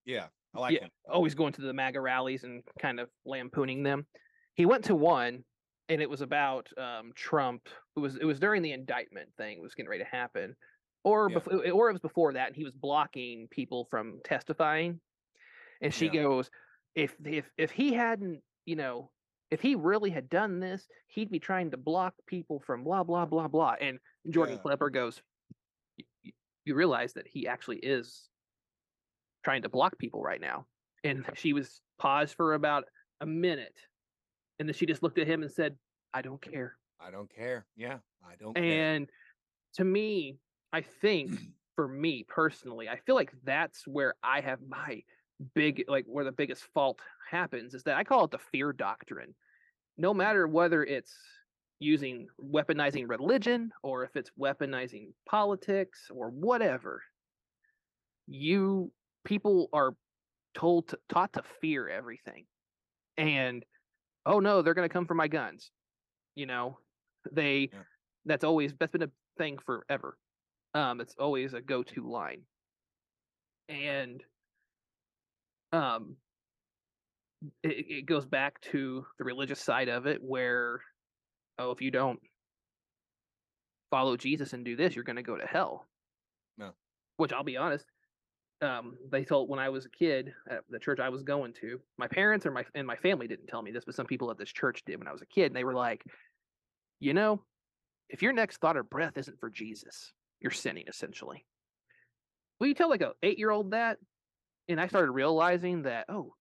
yeah, I like yeah, him. always going to the MAGA rallies and kind of lampooning them. He went to one, and it was about um, Trump. It was it was during the indictment thing was getting ready to happen, or Yeah. before, or it was before that, and he was blocking people from testifying. And she Yeah. goes, "If if if he hadn't, you know." If he really had done this, he'd be trying to block people from blah blah blah blah. And Jordan Yeah. Klepper goes, "Y- y- "You realize that he actually is trying to block people right now. And she was paused for about a minute. And then she just looked at him and said, I don't care. I don't care. Yeah, I don't care. And to me, I think for me personally, I feel like that's where I have my big like where the biggest fault happens is that I call it the fear doctrine. No mm. matter whether it's using weaponizing religion or if it's weaponizing politics or whatever, you people are told to, taught to fear everything. And oh no, they're going to come for my guns. You know, they Yeah. that's always that's been a thing forever. Um, it's always a go-to line. And um it, it goes back to the religious side of it where oh if you don't follow jesus and do this you're going to go to hell No. which i'll be honest um they told when i was a kid at the church i was going to my parents or my and my family didn't tell me this but some people at this church did when i was a kid and they were like you know if your next thought or breath isn't for jesus you're sinning essentially will you tell like a eight year old that and I started realizing that, oh,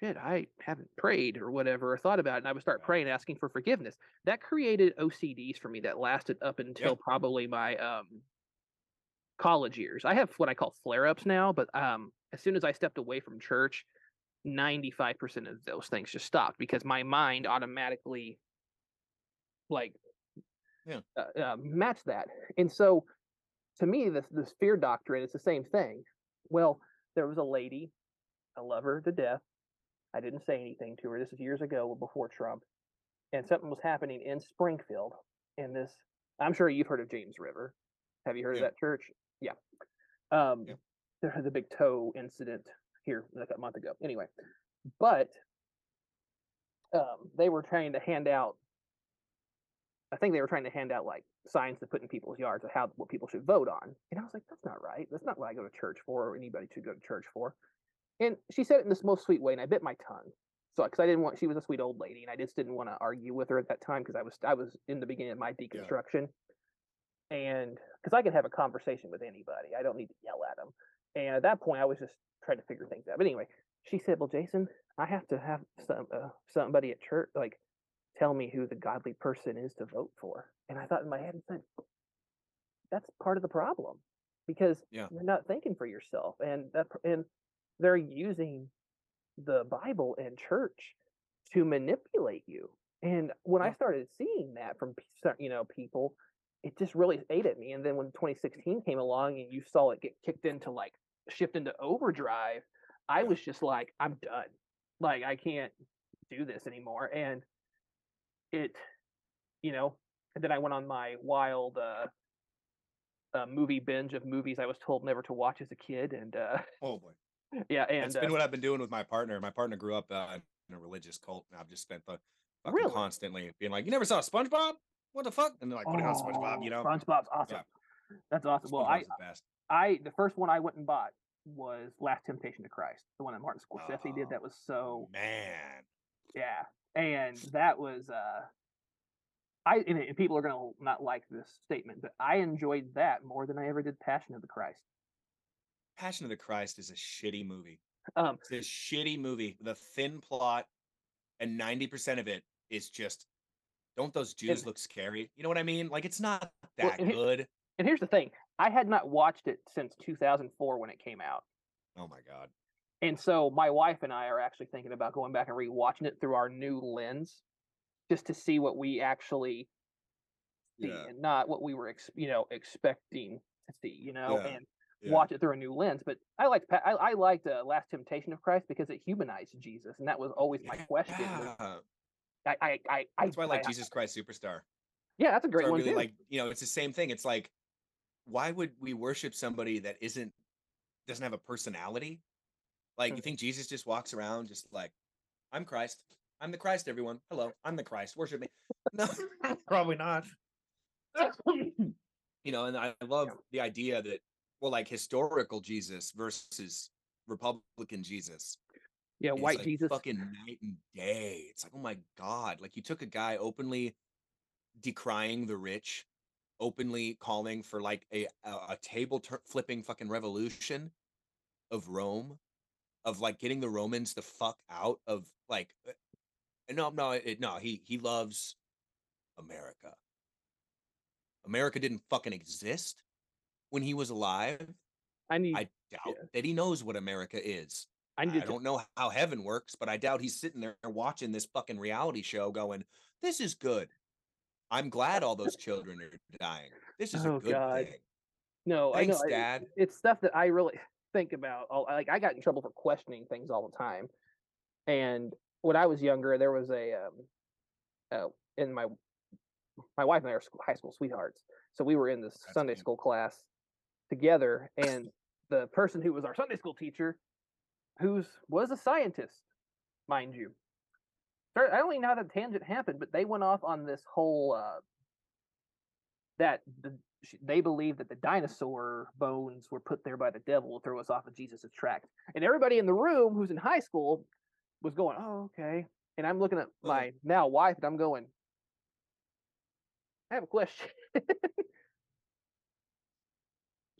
shit, I haven't prayed or whatever or thought about it. And I would start praying, asking for forgiveness. That created OCDs for me that lasted up until probably my um, college years. I have what I call flare ups now, but um, as soon as I stepped away from church, 95% of those things just stopped because my mind automatically like Yeah. uh, uh, matched that. And so to me, this this fear doctrine is the same thing. Well, there was a lady, I love her to death. I didn't say anything to her. This is years ago before Trump. And something was happening in Springfield. And this, I'm sure you've heard of James River. Have you heard Yeah. of that church? Yeah. Um, Yeah. There had the big toe incident here like a month ago. Anyway, but um, they were trying to hand out. I think they were trying to hand out like signs to put in people's yards of how what people should vote on. And I was like, that's not right. That's not what I go to church for, or anybody should go to church for. And she said it in this most sweet way, and I bit my tongue. So, because I didn't want, she was a sweet old lady, and I just didn't want to argue with her at that time because I was, I was in the beginning of my deconstruction, and because I can have a conversation with anybody, I don't need to yell at them. And at that point, I was just trying to figure things out. But anyway, she said, "Well, Jason, I have to have some uh, somebody at church like tell me who the godly person is to vote for." And I thought in my head, and said, "That's part of the problem because Yeah. you're not thinking for yourself, and that and they're using the Bible and church to manipulate you." And when I started seeing that from you know people, it just really ate at me. And then when 2016 came along and you saw it get kicked into like shift into overdrive, I was just like, I'm done. Like I can't do this anymore. And it, you know, and then I went on my wild uh, uh movie binge of movies I was told never to watch as a kid. And uh Oh boy. yeah, and uh, been what I've been doing with my partner. My partner grew up uh, in a religious cult, and I've just spent the Really? constantly being like, "You never saw SpongeBob? What the fuck?" And they're like, "Putting on SpongeBob," you oh, know. SpongeBob's awesome. That's awesome. Well, I the best. I the first one I went and bought was Last Temptation to Christ, the one that Martin Scorsese did. Oh, That was so man. yeah, and that was uh, I and, and people are gonna not like this statement, but I enjoyed that more than I ever did Passion of the Christ. Passion of the Christ is a shitty movie. Um, It's a shitty movie with a thin plot, and ninety percent of it is just. Don't those Jews And- look scary? You know what I mean? Like it's not Well, that and it- good. and here's the thing: I had not watched it since 2004 when it came out. Oh my god. And so my wife and I are actually thinking about going back and rewatching it through our new lens, just to see what we actually see Yeah. and not what we were, ex- you know, expecting to see. You know, Yeah, and yeah. watch it through a new lens. But I liked I, I liked uh, Last Temptation of Christ because it humanized Jesus, and that was always my question. was- Yeah. I, I, I, I, That's why I like I- Jesus Christ Superstar. Yeah, that's a great I one really too. like, you know, it's the same thing. It's like, why would we worship somebody that isn't doesn't have a personality? Like, you mm. think Jesus just walks around just like, I'm Christ. I'm the Christ, everyone. Hello, I'm the Christ. Worship me. No, probably not. you know, and I love Yeah. the idea that, well, like historical Jesus versus Republican Jesus. Yeah, It's white like Jesus. fucking night and day. It's like, oh my god! Like you took a guy openly decrying the rich, openly calling for like a a, a table tur- flipping fucking revolution of Rome, of like getting the Romans the fuck out of like. uh, No, no, it, no. He he loves America. America didn't fucking exist when he was alive. I need. I doubt Yeah. that he knows what America is. I I don't know how heaven works, but I doubt he's sitting there watching this fucking reality show going, This is good. I'm glad all those children are dying. This is Oh, a good God. thing. No, I know. Thanks, I- Dad. it's stuff that I really think about. all- Like I got in trouble for questioning things all the time, and when I was younger, there was a um, uh, in my my wife and I are school, high school sweethearts, so we were in this That's Sunday school class together, and the person who was our Sunday school teacher, who's was a scientist, mind you. I don't even know how that tangent happened, but they went off on this whole uh, that the they believe that the dinosaur bones were put there by the devil to throw us off of Jesus' track. And everybody in the room who's in high school was going, "Oh, okay." And I'm looking at my now wife, and I'm going, "I have a question."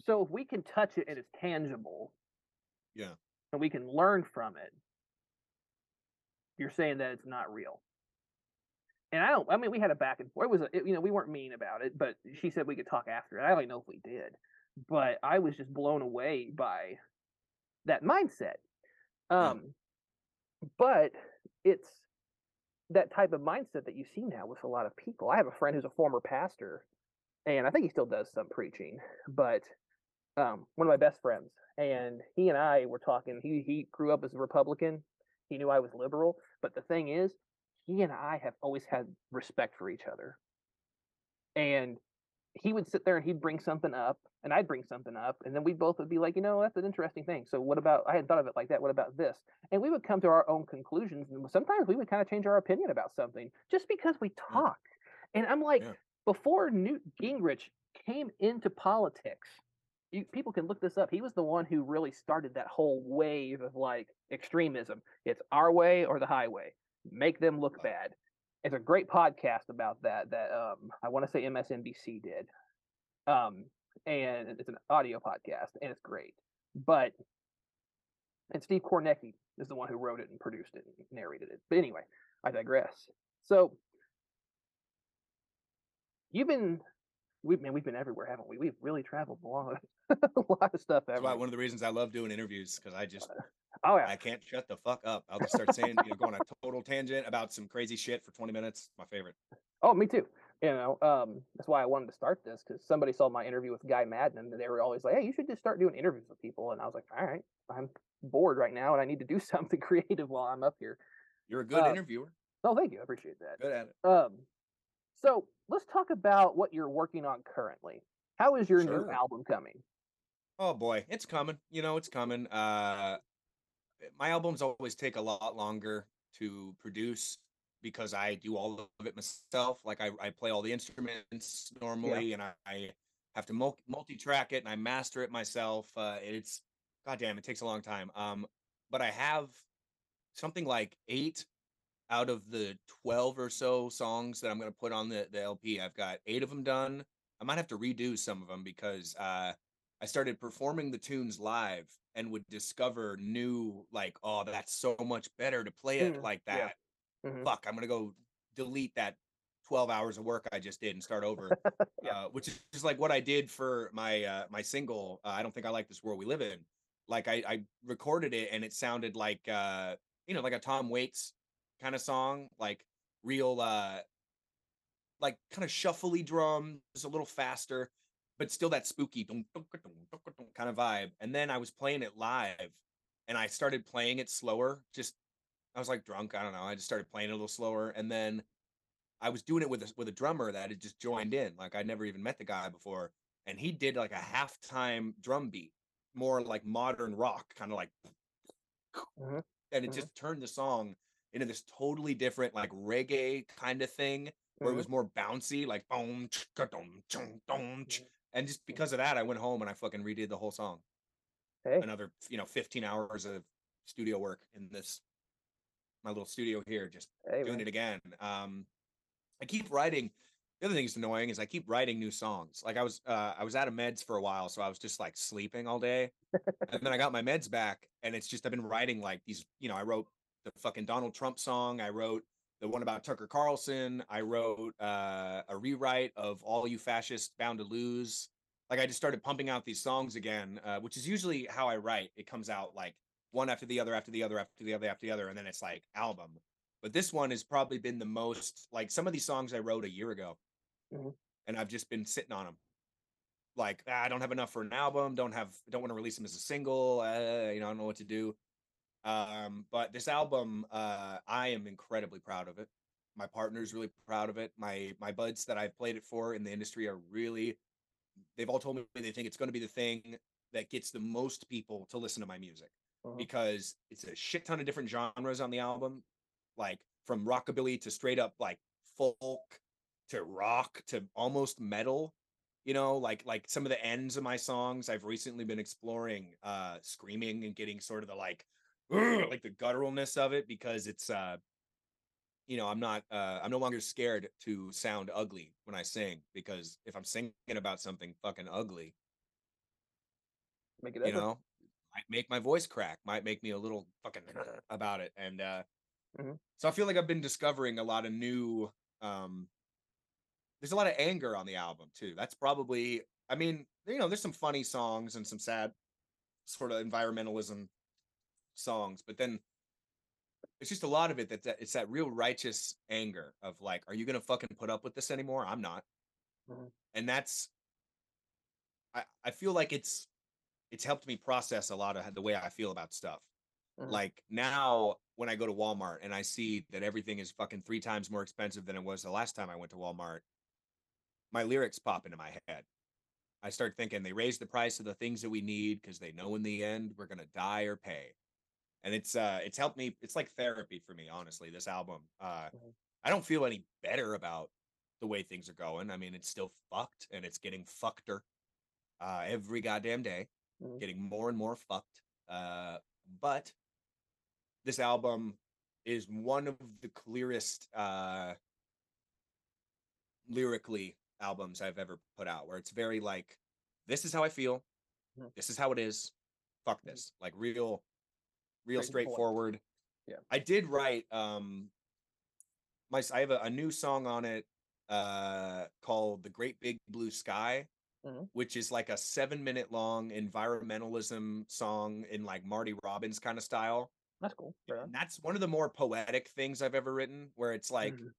so if we can touch it and it's tangible, Yeah. And we can learn from it, you're saying that it's not real. And I don't. I mean, we had a back and forth. It was, a, it- you know, we weren't mean about it, but she said we could talk after. it. I don't even know if we did, but I was just blown away by that mindset. Yeah. Um, but it's that type of mindset that you see now with a lot of people. I have a friend who's a former pastor, and I think he still does some preaching, but um, one of my best friends, and he and I were talking. He he grew up as a Republican. He knew I was liberal, but the thing is, he and I have always had respect for each other. And he would sit there and he'd bring something up, and I'd bring something up, and then we both would be like, you know, that's an interesting thing. So what about? I hadn't thought of it like that. What about this? And we would come to our own conclusions, and sometimes we would kind of change our opinion about something just because we talk. And I'm like, Yeah. before Newt Gingrich came into politics, you, people can look this up. He was the one who really started that whole wave of like extremism. It's our way or the highway. Make them look bad. It's a great podcast about that. That um, I want to say MSNBC did. Um, and it's an audio podcast, and it's great. But and Steve Kornacki is the one who wrote it and produced it and narrated it. But anyway, I digress. So you've been we've man, we've been everywhere, haven't we? We've really traveled a lot, a lot of stuff. That's why one of the reasons I love doing interviews because I just Oh yeah, I can't shut the fuck up. I'll just start saying, you know, go on a total tangent about some crazy shit for 20 minutes. My favorite. Oh, me too. You know, um, that's why I wanted to start this because somebody saw my interview with Guy Maddin and they were always like, "Hey, you should just start doing interviews with people." And I was like, "All right, I'm bored right now and I need to do something creative while I'm up here." You're a good Uh, interviewer. Oh, thank you, I appreciate that. Good at it. Um, so let's talk about what you're working on currently. How is your new album coming? Oh boy, it's coming. You know, it's coming. Uh my albums always take a lot longer to produce because I do all of it myself. Like I, I play all the instruments normally and I, I have to multi-track it and I master it myself. Uh it's goddamn, it takes a long time. Um but I have something like 8 out of the 12 or so songs that I'm going to put on the the LP. I've got 8 of them done. I might have to redo some of them because uh I started performing the tunes live and would discover new like, oh, that's so much better to play it Mm, like yeah. that. Mhm. Fuck, I'm gonna go delete that 12 hours of work I just did and start over. Yeah. uh, which is just like what I did for my uh, my single. Uh, I don't think I like this world we live in. Like I, I recorded it and it sounded like uh, you know like a Tom Waits kind of song, like real uh, like kind of shuffly drums, a little faster, but still that spooky kind of vibe. And then I was playing it live, and I started playing it slower. Just I was like drunk. I don't know. I just started playing it a little slower, and then I was doing it with a with a drummer that had just joined in. Like I'd never even met the guy before, and he did like a halftime drum beat, more like modern rock, kind of like, Mhm, and it mhm. just turned the song into this totally different like reggae kind of thing where it Mhm. was more bouncy, like boom, chka, dum, chung, dum, ch- Mhm. And just because of that, I went home and I fucking redid the whole song. Hey, Another, you know, 15 hours of studio work in this my little studio here, just hey, doing man. it again. Um, I keep writing. The other thing that's annoying is I keep writing new songs. Like I was, uh, I was out of meds for a while, so I was just like sleeping all day, and then I got my meds back, and it's just I've been writing like these. You know, I wrote the fucking Donald Trump song. I wrote the one about Tucker Carlson. I wrote uh, a rewrite of All You Fascists Bound to Lose. Like I just started pumping out these songs again, uh, which is usually how I write. It comes out like one after the other, after the other, after the other, after the other, and then it's like album. But this one has probably been the most like some of these songs I wrote a year ago, Mhm. and I've just been sitting on them. Like "Ah, I don't have enough for an album. Don't have. Don't want to release them as a single. Uh, you know, I don't know what to do. Um, but this album, uh, I am incredibly proud of it. My partner's really proud of it. My my buds that I've played it for in the industry are really. They've all told me they think it's going to be the thing that gets the most people to listen to my music Uh-huh. because it's a shit ton of different genres on the album, like from rockabilly to straight up like folk to rock to almost metal. You know, like like some of the ends of my songs, I've recently been exploring uh screaming and getting sort of the like like the gutturalness of it because it's uh you know, I'm not uh I'm no longer scared to sound ugly when I sing because if I'm singing about something fucking ugly, Make it you know might make my voice crack might make me a little fucking about it and uh Mhm. so i feel like i've been discovering a lot of new um there's a lot of anger on the album too that's probably i mean you know there's some funny songs and some sad sort of environmentalism songs but then it's just a lot of it that, that it's that real righteous anger of like are you gonna fucking put up with this anymore? I'm not. Mhm. and that's i i feel like it's it's helped me process a lot of the way i feel about stuff. Mhm. like now when i go to walmart and i see that everything is fucking three times more expensive than it was the last time i went to walmart my lyrics pop into my head. I start thinking they raise the price of the things that we need because they know in the end we're gonna die or pay and it's uh it's helped me it's like therapy for me honestly this album uh Mhm. i don't feel any better about the way things are going i mean it's still fucked and it's getting fuckeder uh every goddamn day Mhm. getting more and more fucked uh but this album is one of the clearest uh lyrically albums i've ever put out where it's very like this is how i feel Mhm. this is how it is fuck Mhm. this like real real Straight to the point. straightforward Yeah. i did write um my I have a, a new song on it uh called the great big blue sky Mhm. which is like a seven minute long environmentalism song in like marty robbins kind of style That's cool. And that's one of the more poetic things i've ever written where it's like Mhm.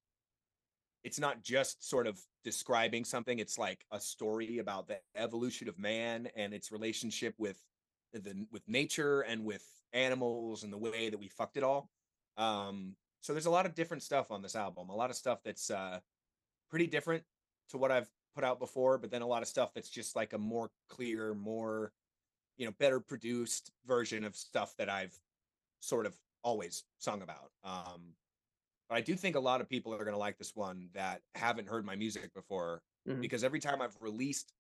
it's not just sort of describing something it's like a story about the evolution of man and its relationship with the with nature and with animals and the way that we fucked it all um so there's a lot of different stuff on this album a lot of stuff that's uh pretty different to what i've put out before but then a lot of stuff that's just like a more clear more you know better produced version of stuff that i've sort of always sung about um but I do think a lot of people are going to like this one that haven't heard my music before Mhm. because every time I've released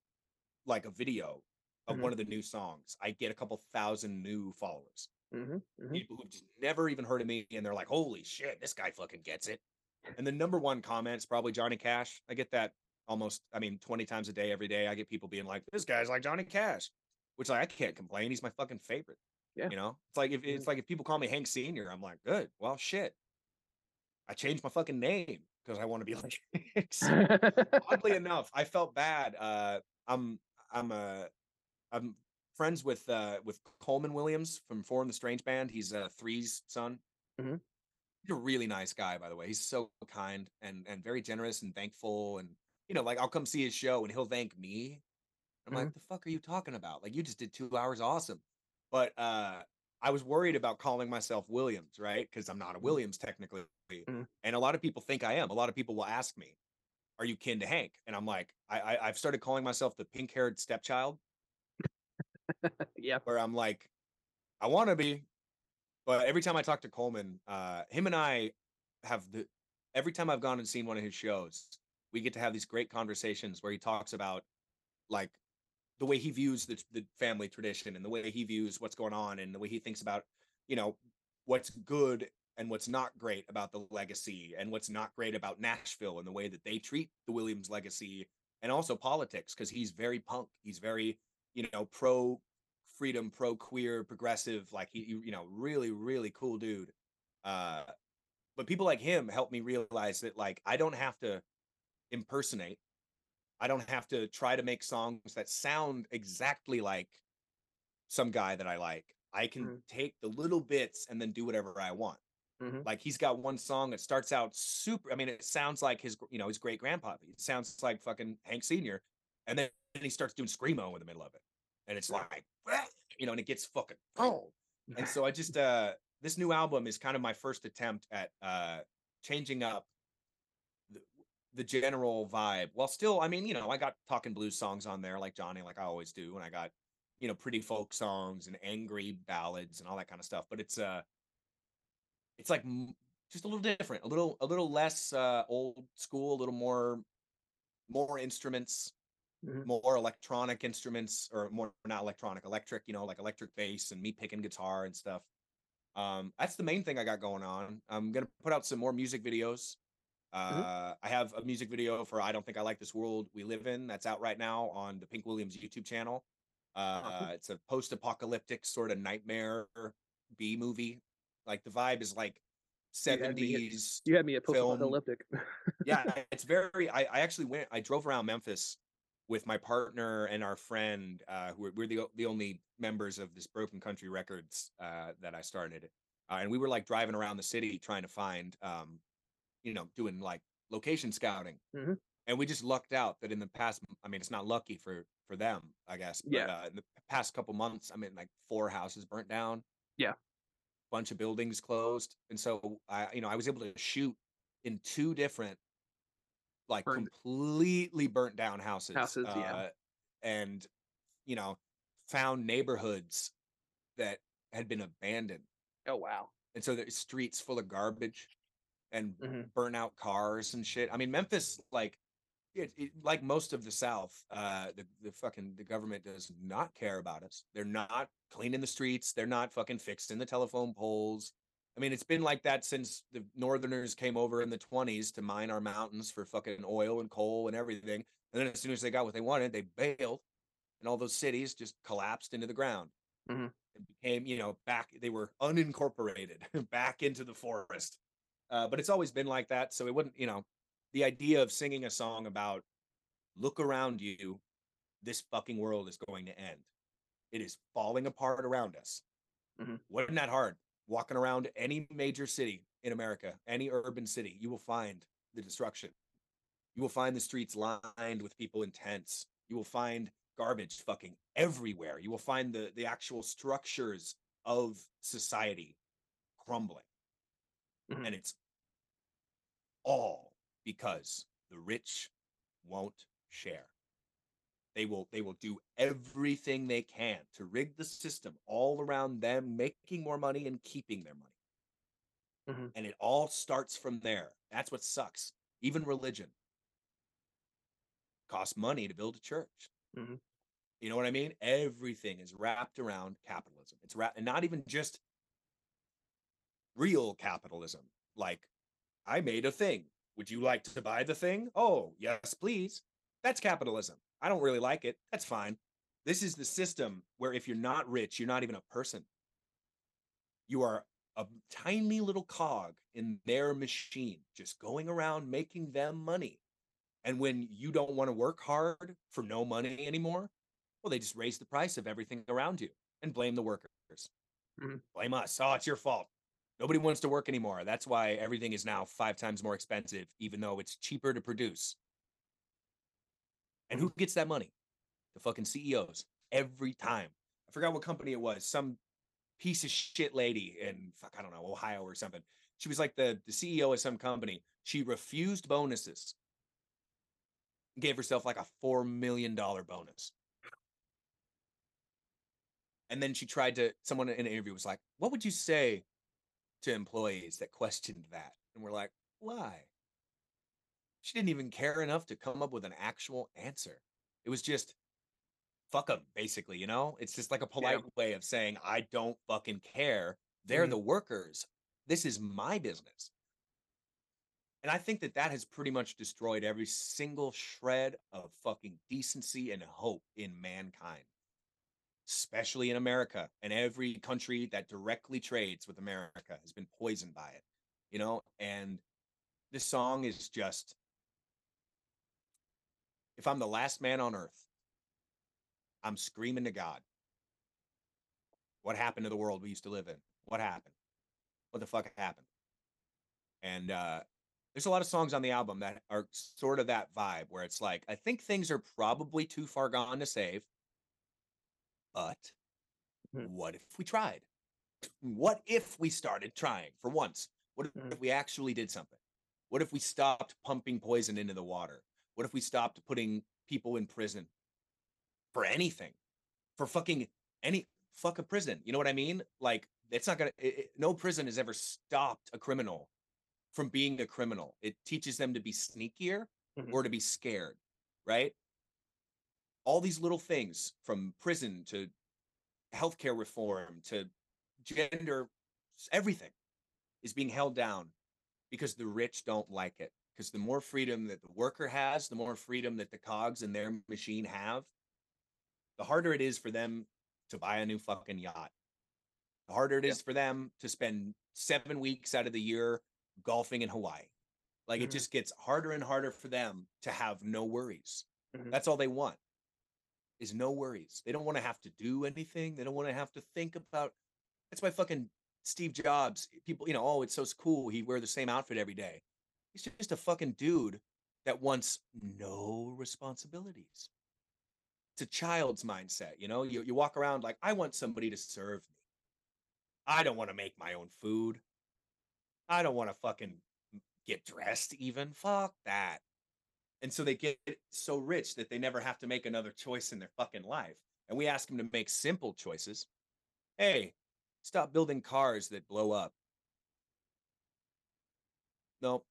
like a video of Mhm. one of the new songs, I get a couple thousand new followers. Mhm. Mhm. People who've just never even heard of me and they're like, "Holy shit, this guy fucking gets it." And the number one comment is probably Johnny Cash. I get that almost, I mean, 20 times a day every day. I get people being like, "This guy's like Johnny Cash." Which like I can't complain. He's my fucking favorite. Yeah. You know? It's like if it's Mhm. like if people call me Hank Senior, I'm like, "Good. Well, shit. I changed my fucking name because I want to be like Hanks." oddly enough, I felt bad. Uh, I'm I'm uh, I'm friends with uh, with Coleman Williams from IV and the Strange Band. He's uh, Three's son. Mhm. He's a really nice guy, by the way. He's so kind and and very generous and thankful. And you know, like I'll come see his show and he'll thank me. I'm like, Mhm. the fuck are you talking about? Like you just did two hours, awesome. But uh, I was worried about calling myself Williams, right? Because I'm not a Mhm. Williams technically. Mhm. And a lot of people think I am. A lot of people will ask me, are you kin to Hank? And I'm like, I, I I've started calling myself the pink haired stepchild, yeah. where I'm like, I want to be, but every time I talk to Coleman, uh, him and I have the every time I've gone and seen one of his shows, we get to have these great conversations where he talks about like the way he views the the family tradition and the way he views what's going on and the way he thinks about you know what's good and what's not great about the legacy and what's not great about Nashville and the way that they treat the Williams legacy and also politics because he's very punk he's very you know pro freedom pro queer progressive like he you know really really cool dude uh but people like him help me realize that like I don't have to impersonate. I don't have to try to make songs that sound exactly like some guy that I like. I can Mhm. take the little bits and then do whatever I want. Mhm. Like he's got one song that starts out super. I mean, it sounds like his, you know, his great grandpa. It sounds like fucking Hank Senior, and then he starts doing screamo in the middle of it, and it's like, you know, and it gets fucking oh. And so I just, uh, this new album is kind of my first attempt at uh changing up the, the general vibe. While still, I mean, you know, I got talking blues songs on there like Johnny, like I always do, and I got, you know, pretty folk songs and angry ballads and all that kind of stuff. But it's uh it's like m- just a little different, a little a little less uh old school, a little more more instruments, Mhm. more electronic instruments or more not electronic, electric, you know, like electric bass and me picking guitar and stuff. Um that's the main thing I got going on. I'm going to put out some more music videos. Uh I have a music video for I don't think I like this world we live in that's out right now on the Pink Williams YouTube channel. Uh Awesome. it's a post-apocalyptic sort of nightmare B movie. Like the vibe is like You had me at- 70s You had me at film. post-apocalyptic. yeah, it's very. I, I actually went. I drove around Memphis with my partner and our friend. Uh, who we're, we're the the only members of this Broken Country Records uh, that I started, uh, and we were like driving around the city trying to find, um, you know, doing like location scouting. Mhm. And we just lucked out that in the past. I mean, it's not lucky for for them, I guess. But, Yeah. Uh, in the past couple months, I mean, like four houses burnt down. Yeah. Bunch of buildings closed, and so I, you know, I was able to shoot in two different like Burned- completely burnt down houses. Houses, yeah. uh, and you know, found neighborhoods that had been abandoned, Oh wow. and so there's streets full of garbage and Mhm. burnt out cars and shit. I mean, Memphis, like, it, it, like most of the South, uh, the the fucking the government does not care about us. They're not cleaning the streets. They're not fucking fixing the telephone poles. I mean, it's been like that since the Northerners came over in the 20s to mine our mountains for fucking oil and coal and everything. And then as soon as they got what they wanted, they bailed, and all those cities just collapsed into the ground. Mhm. It became, you know, back. They were unincorporated back into the forest. Uh, but it's always been like that. So it wouldn't, you know, the idea of singing a song about look around you, this fucking world is going to end. It is falling apart around us. Mhm. Wasn't that hard? Walking around any major city in America, any urban city, you will find the destruction. You will find the streets lined with people in tents. You will find garbage fucking everywhere. You will find the the actual structures of society crumbling. Mhm. And it's all because the rich won't share. They will they will do everything they can to rig the system all around them making more money and keeping their money. Mhm. And it all starts from there. That's what sucks. Even religion costs money to build a church. Mhm. You know what I mean? Everything is wrapped around capitalism. It's wrapped, and not even just real capitalism. Like, I made a thing. Would you like to buy the thing? Oh, yes, please. That's capitalism. I don't really like it. That's fine. This is the system where if you're not rich, you're not even a person. You are a tiny little cog in their machine, just going around making them money. And when you don't want to work hard for no money anymore, well, they just raise the price of everything around you and blame the workers. Mhm. Blame us. Oh, it's your fault. Nobody wants to work anymore. That's why everything is now five times more expensive, even though it's cheaper to produce. And who gets that money? The fucking CEOs every time. I forgot what company it was. Some piece of shit lady in fuck, I don't know, Ohio or something. She was like the, the CEO of some company. She refused bonuses. Gave herself like a four million dollar bonus. And then she tried to someone in an interview was like, What would you say to employees that questioned that? And we're like, why? She didn't even care enough to come up with an actual answer. It was just fuck them, basically, you know? It's just like a polite way of saying, I don't fucking care. They're Mhm. the workers. This is my business. And I think that that has pretty much destroyed every single shred of fucking decency and hope in mankind, especially in America. And every country that directly trades with America has been poisoned by it. you know, and this song is just if I'm the last man on earth, I'm screaming to God. What happened to the world we used to live in? What happened? What the fuck happened? And uh there's a lot of songs on the album that are sort of that vibe where it's like, I think things are probably too far gone to save, but Hmm. what if we tried? What if we started trying for once? What if, Mhm. if we actually did something? What if we stopped pumping poison into the water? What if we stopped putting people in prison for anything? For fucking any fuck a prison. You know what I mean? Like it's not gonna. It, it- no prison has ever stopped a criminal from being a criminal. It teaches them to be sneakier Mhm. or to be scared, right? All these little things from prison to healthcare reform to gender, everything is being held down because the rich don't like it. Because the more freedom that the worker has, the more freedom that the cogs in their machine have, the harder it is for them to buy a new fucking yacht. The harder it Yeah. is for them to spend seven weeks out of the year golfing in Hawaii. Like it Mhm. just gets harder and harder for them to have no worries. Mhm. That's all they want is no worries. They don't want to have to do anything. They don't want to have to think about. That's why fucking Steve Jobs, people, you know, oh, it's so cool. He wear the same outfit every day. He's just a fucking dude that wants no responsibilities. It's a child's mindset, you know. You you walk around like I want somebody to serve me. I don't want to make my own food. I don't want to fucking get dressed even. Fuck that. And so they get so rich that they never have to make another choice in their fucking life. And we ask them to make simple choices. Hey, stop building cars that blow up. No.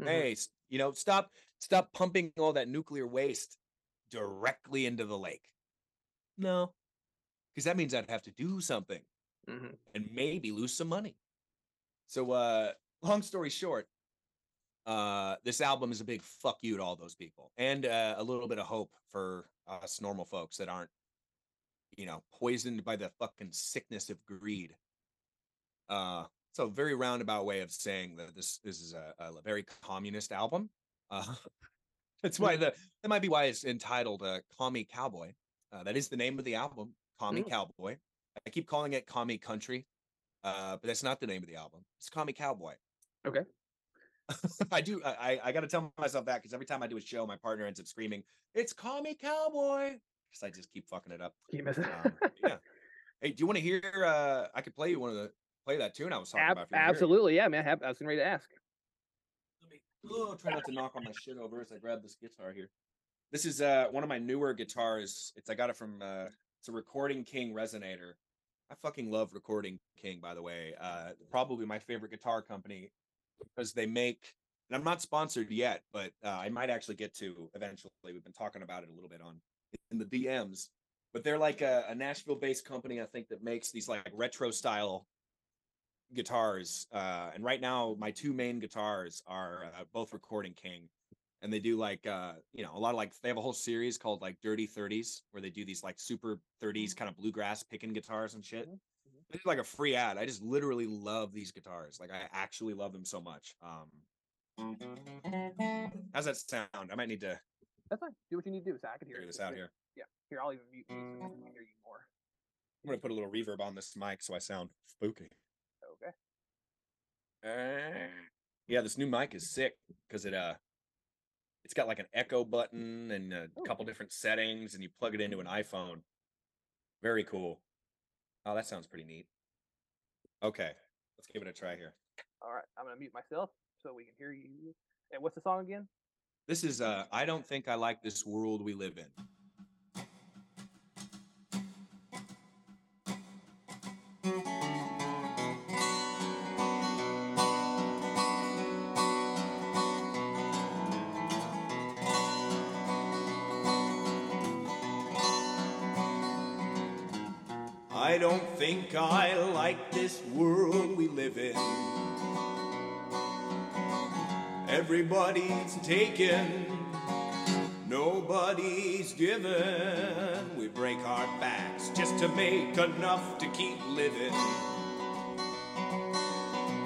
Mhm. Hey, you know, stop stop pumping all that nuclear waste directly into the lake. No. Because that means I'd have to do something Mhm. and maybe lose some money. So uh long story short, uh this album is a big fuck you to all those people and uh, a little bit of hope for us normal folks that aren't you know poisoned by the fucking sickness of greed. Uh so a very roundabout way of saying that this this is a, a very communist album. Uh that's why the that might be why it's entitled uh, Call Me Cowboy. Uh, that is the name of the album, Call Me Mm. Cowboy. I keep calling it Call Me Country, uh, but that's not the name of the album. It's Call Me Cowboy. Okay. I do. I I- got to tell myself that because every time I do a show, my partner ends up screaming, "It's Call Me Cowboy," because I just keep fucking it up. Keep messing. Um, yeah. Hey, do you want to hear? Uh, I could play you one of the play that tune I was talking Ab- about. if you wanna hear it. absolutely, yeah, man. I was getting ready to ask. Let me oh, try not to knock on my shit over as I grab this guitar here. This is uh one of my newer guitars. It's I got it from uh it's a Recording King resonator. I fucking love Recording King, by the way. Uh probably my favorite guitar company because they make and I'm not sponsored yet, but uh, I might actually get to eventually. We've been talking about it a little bit on in the DMs. But they're like a, a Nashville-based company, I think, that makes these like retro style guitars. Uh, and right now, my two main guitars are uh, both Recording King, and they do like uh, you know a lot of like they have a whole series called like Dirty Thirties, where they do these like super thirties kind of bluegrass picking guitars and shit. Mhm, This like a free ad. I just literally love these guitars. Like I actually love them so much. Um, how's that sound? I might need to That's fine. Do what you need to do. So I can hear this out here. Yeah. Here, I'll even mute you so we can hear you more. I'm gonna put a little reverb on this mic so I sound spooky. Okay. Yeah, this new mic is sick because it uh it's got like an echo button and a Oh. couple different settings and you plug it into an iPhone. Very cool. Oh, that sounds pretty neat. Okay, let's give it a try here. All right. I'm gonna mute myself so we can hear you. And what's the song again? This is uh I don't think I like this world we live in. Think I like this world we live in. Everybody's taken, nobody's given. We break our backs just to make enough to keep living.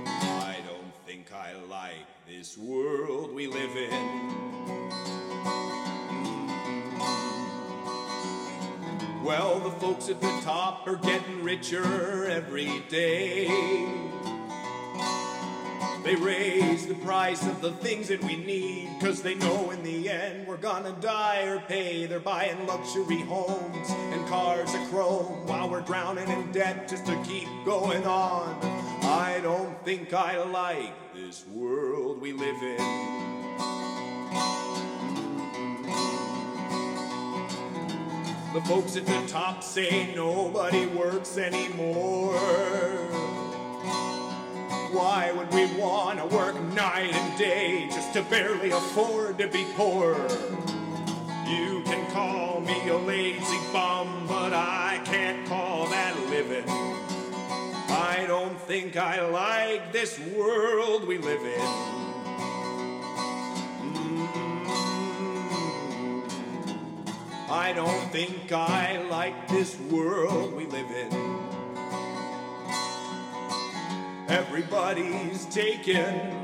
I don't think I like this world we live in. Well, the folks at the top are getting richer every day. They raise the price of the things that we need, cause they know in the end we're gonna die or pay. They're buying luxury homes and cars of chrome while we're drowning in debt just to keep going on. I don't think I like this world we live in. The folks at the top say nobody works anymore. Why would we want to work night and day just to barely afford to be poor? You can call me a lazy bum, but I can't call that living. I don't think I like this world we live in. I don't think I like this world we live in. Everybody's taken,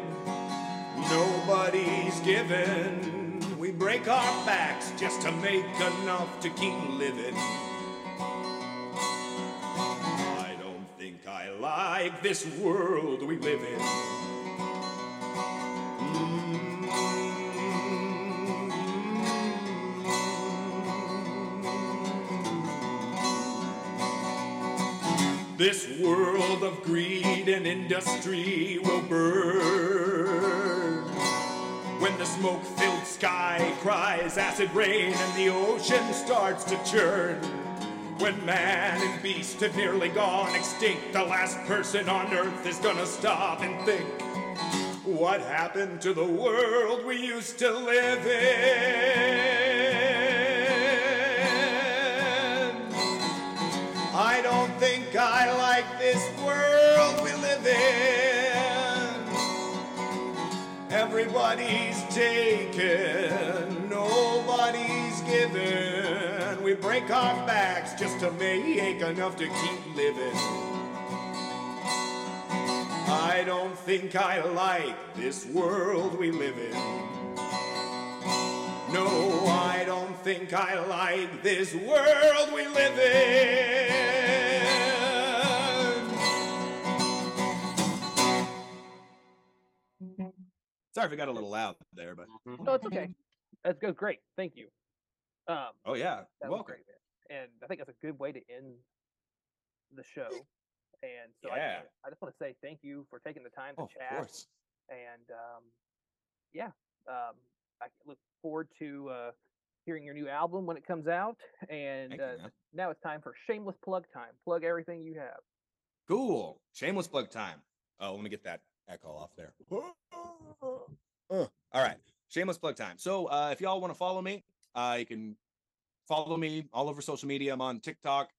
nobody's given. We break our backs just to make enough to keep living. I don't think I like this world we live in. Mm. This world of greed and industry will burn. When the smoke filled sky cries acid rain and the ocean starts to churn. When man and beast have nearly gone extinct, the last person on earth is gonna stop and think what happened to the world we used to live in? I like this world we live in. Everybody's taken, nobody's given. We break our backs just to make enough to keep living. I don't think I like this world we live in. No, I don't think I like this world we live in. Sorry if it got a little loud there, but No, it's okay. That's good. Great. Thank you. Um, oh yeah, that welcome. great. And I think that's a good way to end the show. And so Yeah. I, I just want to say thank you for taking the time to Oh, of chat. course. And um, yeah, um, I look forward to uh, hearing your new album when it comes out. And Thank you, uh, now it's time for shameless plug time. Plug everything you have. Cool. Shameless plug time. Oh, let me get that echo off there. All right. Shameless plug time. So uh, if y'all want to follow me, uh, you can follow me all over social media. I'm on TikTok,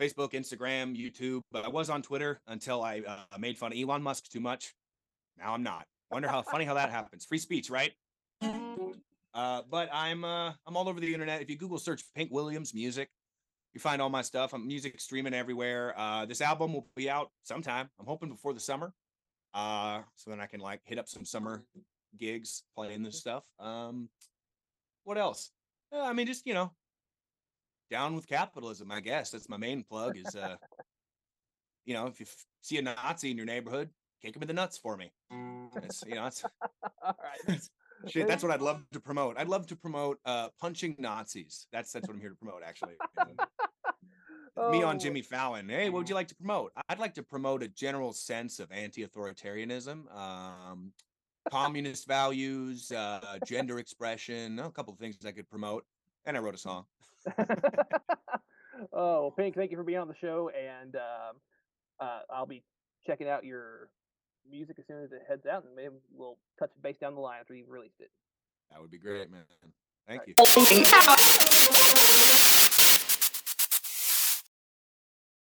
Facebook, Instagram, YouTube. But I was on Twitter until I uh, made fun of Elon Musk too much. Now I'm not. Wonder how funny how that happens. Free speech, right? Uh, but I'm uh, I'm all over the internet. If you Google search Pink Williams music, you find all my stuff. I'm music streaming everywhere. Uh, this album will be out sometime. I'm hoping before the summer. Uh, so then I can like hit up some summer gigs playing this stuff. Um, what else? Uh, I mean, just you know, down with capitalism. I guess that's my main plug. Is uh, you know, if you f- see a Nazi in your neighborhood, kick him in the nuts for me. It's, you know, it's, All right. shit, that's what I'd love to promote. I'd love to promote uh, punching Nazis. That's that's what I'm here to promote. Actually, me on Oh, Jimmy Fallon. Hey, what would you like to promote? I'd like to promote a general sense of anti-authoritarianism, um, communist values, uh, gender expression, a couple of things I could promote. And I wrote a song. oh, well, Pink, thank you for being on the show, and um, uh, I'll be checking out your music as soon as it heads out, and maybe we'll touch base down the line after you've released it. That would be great, man. Thank Right. you.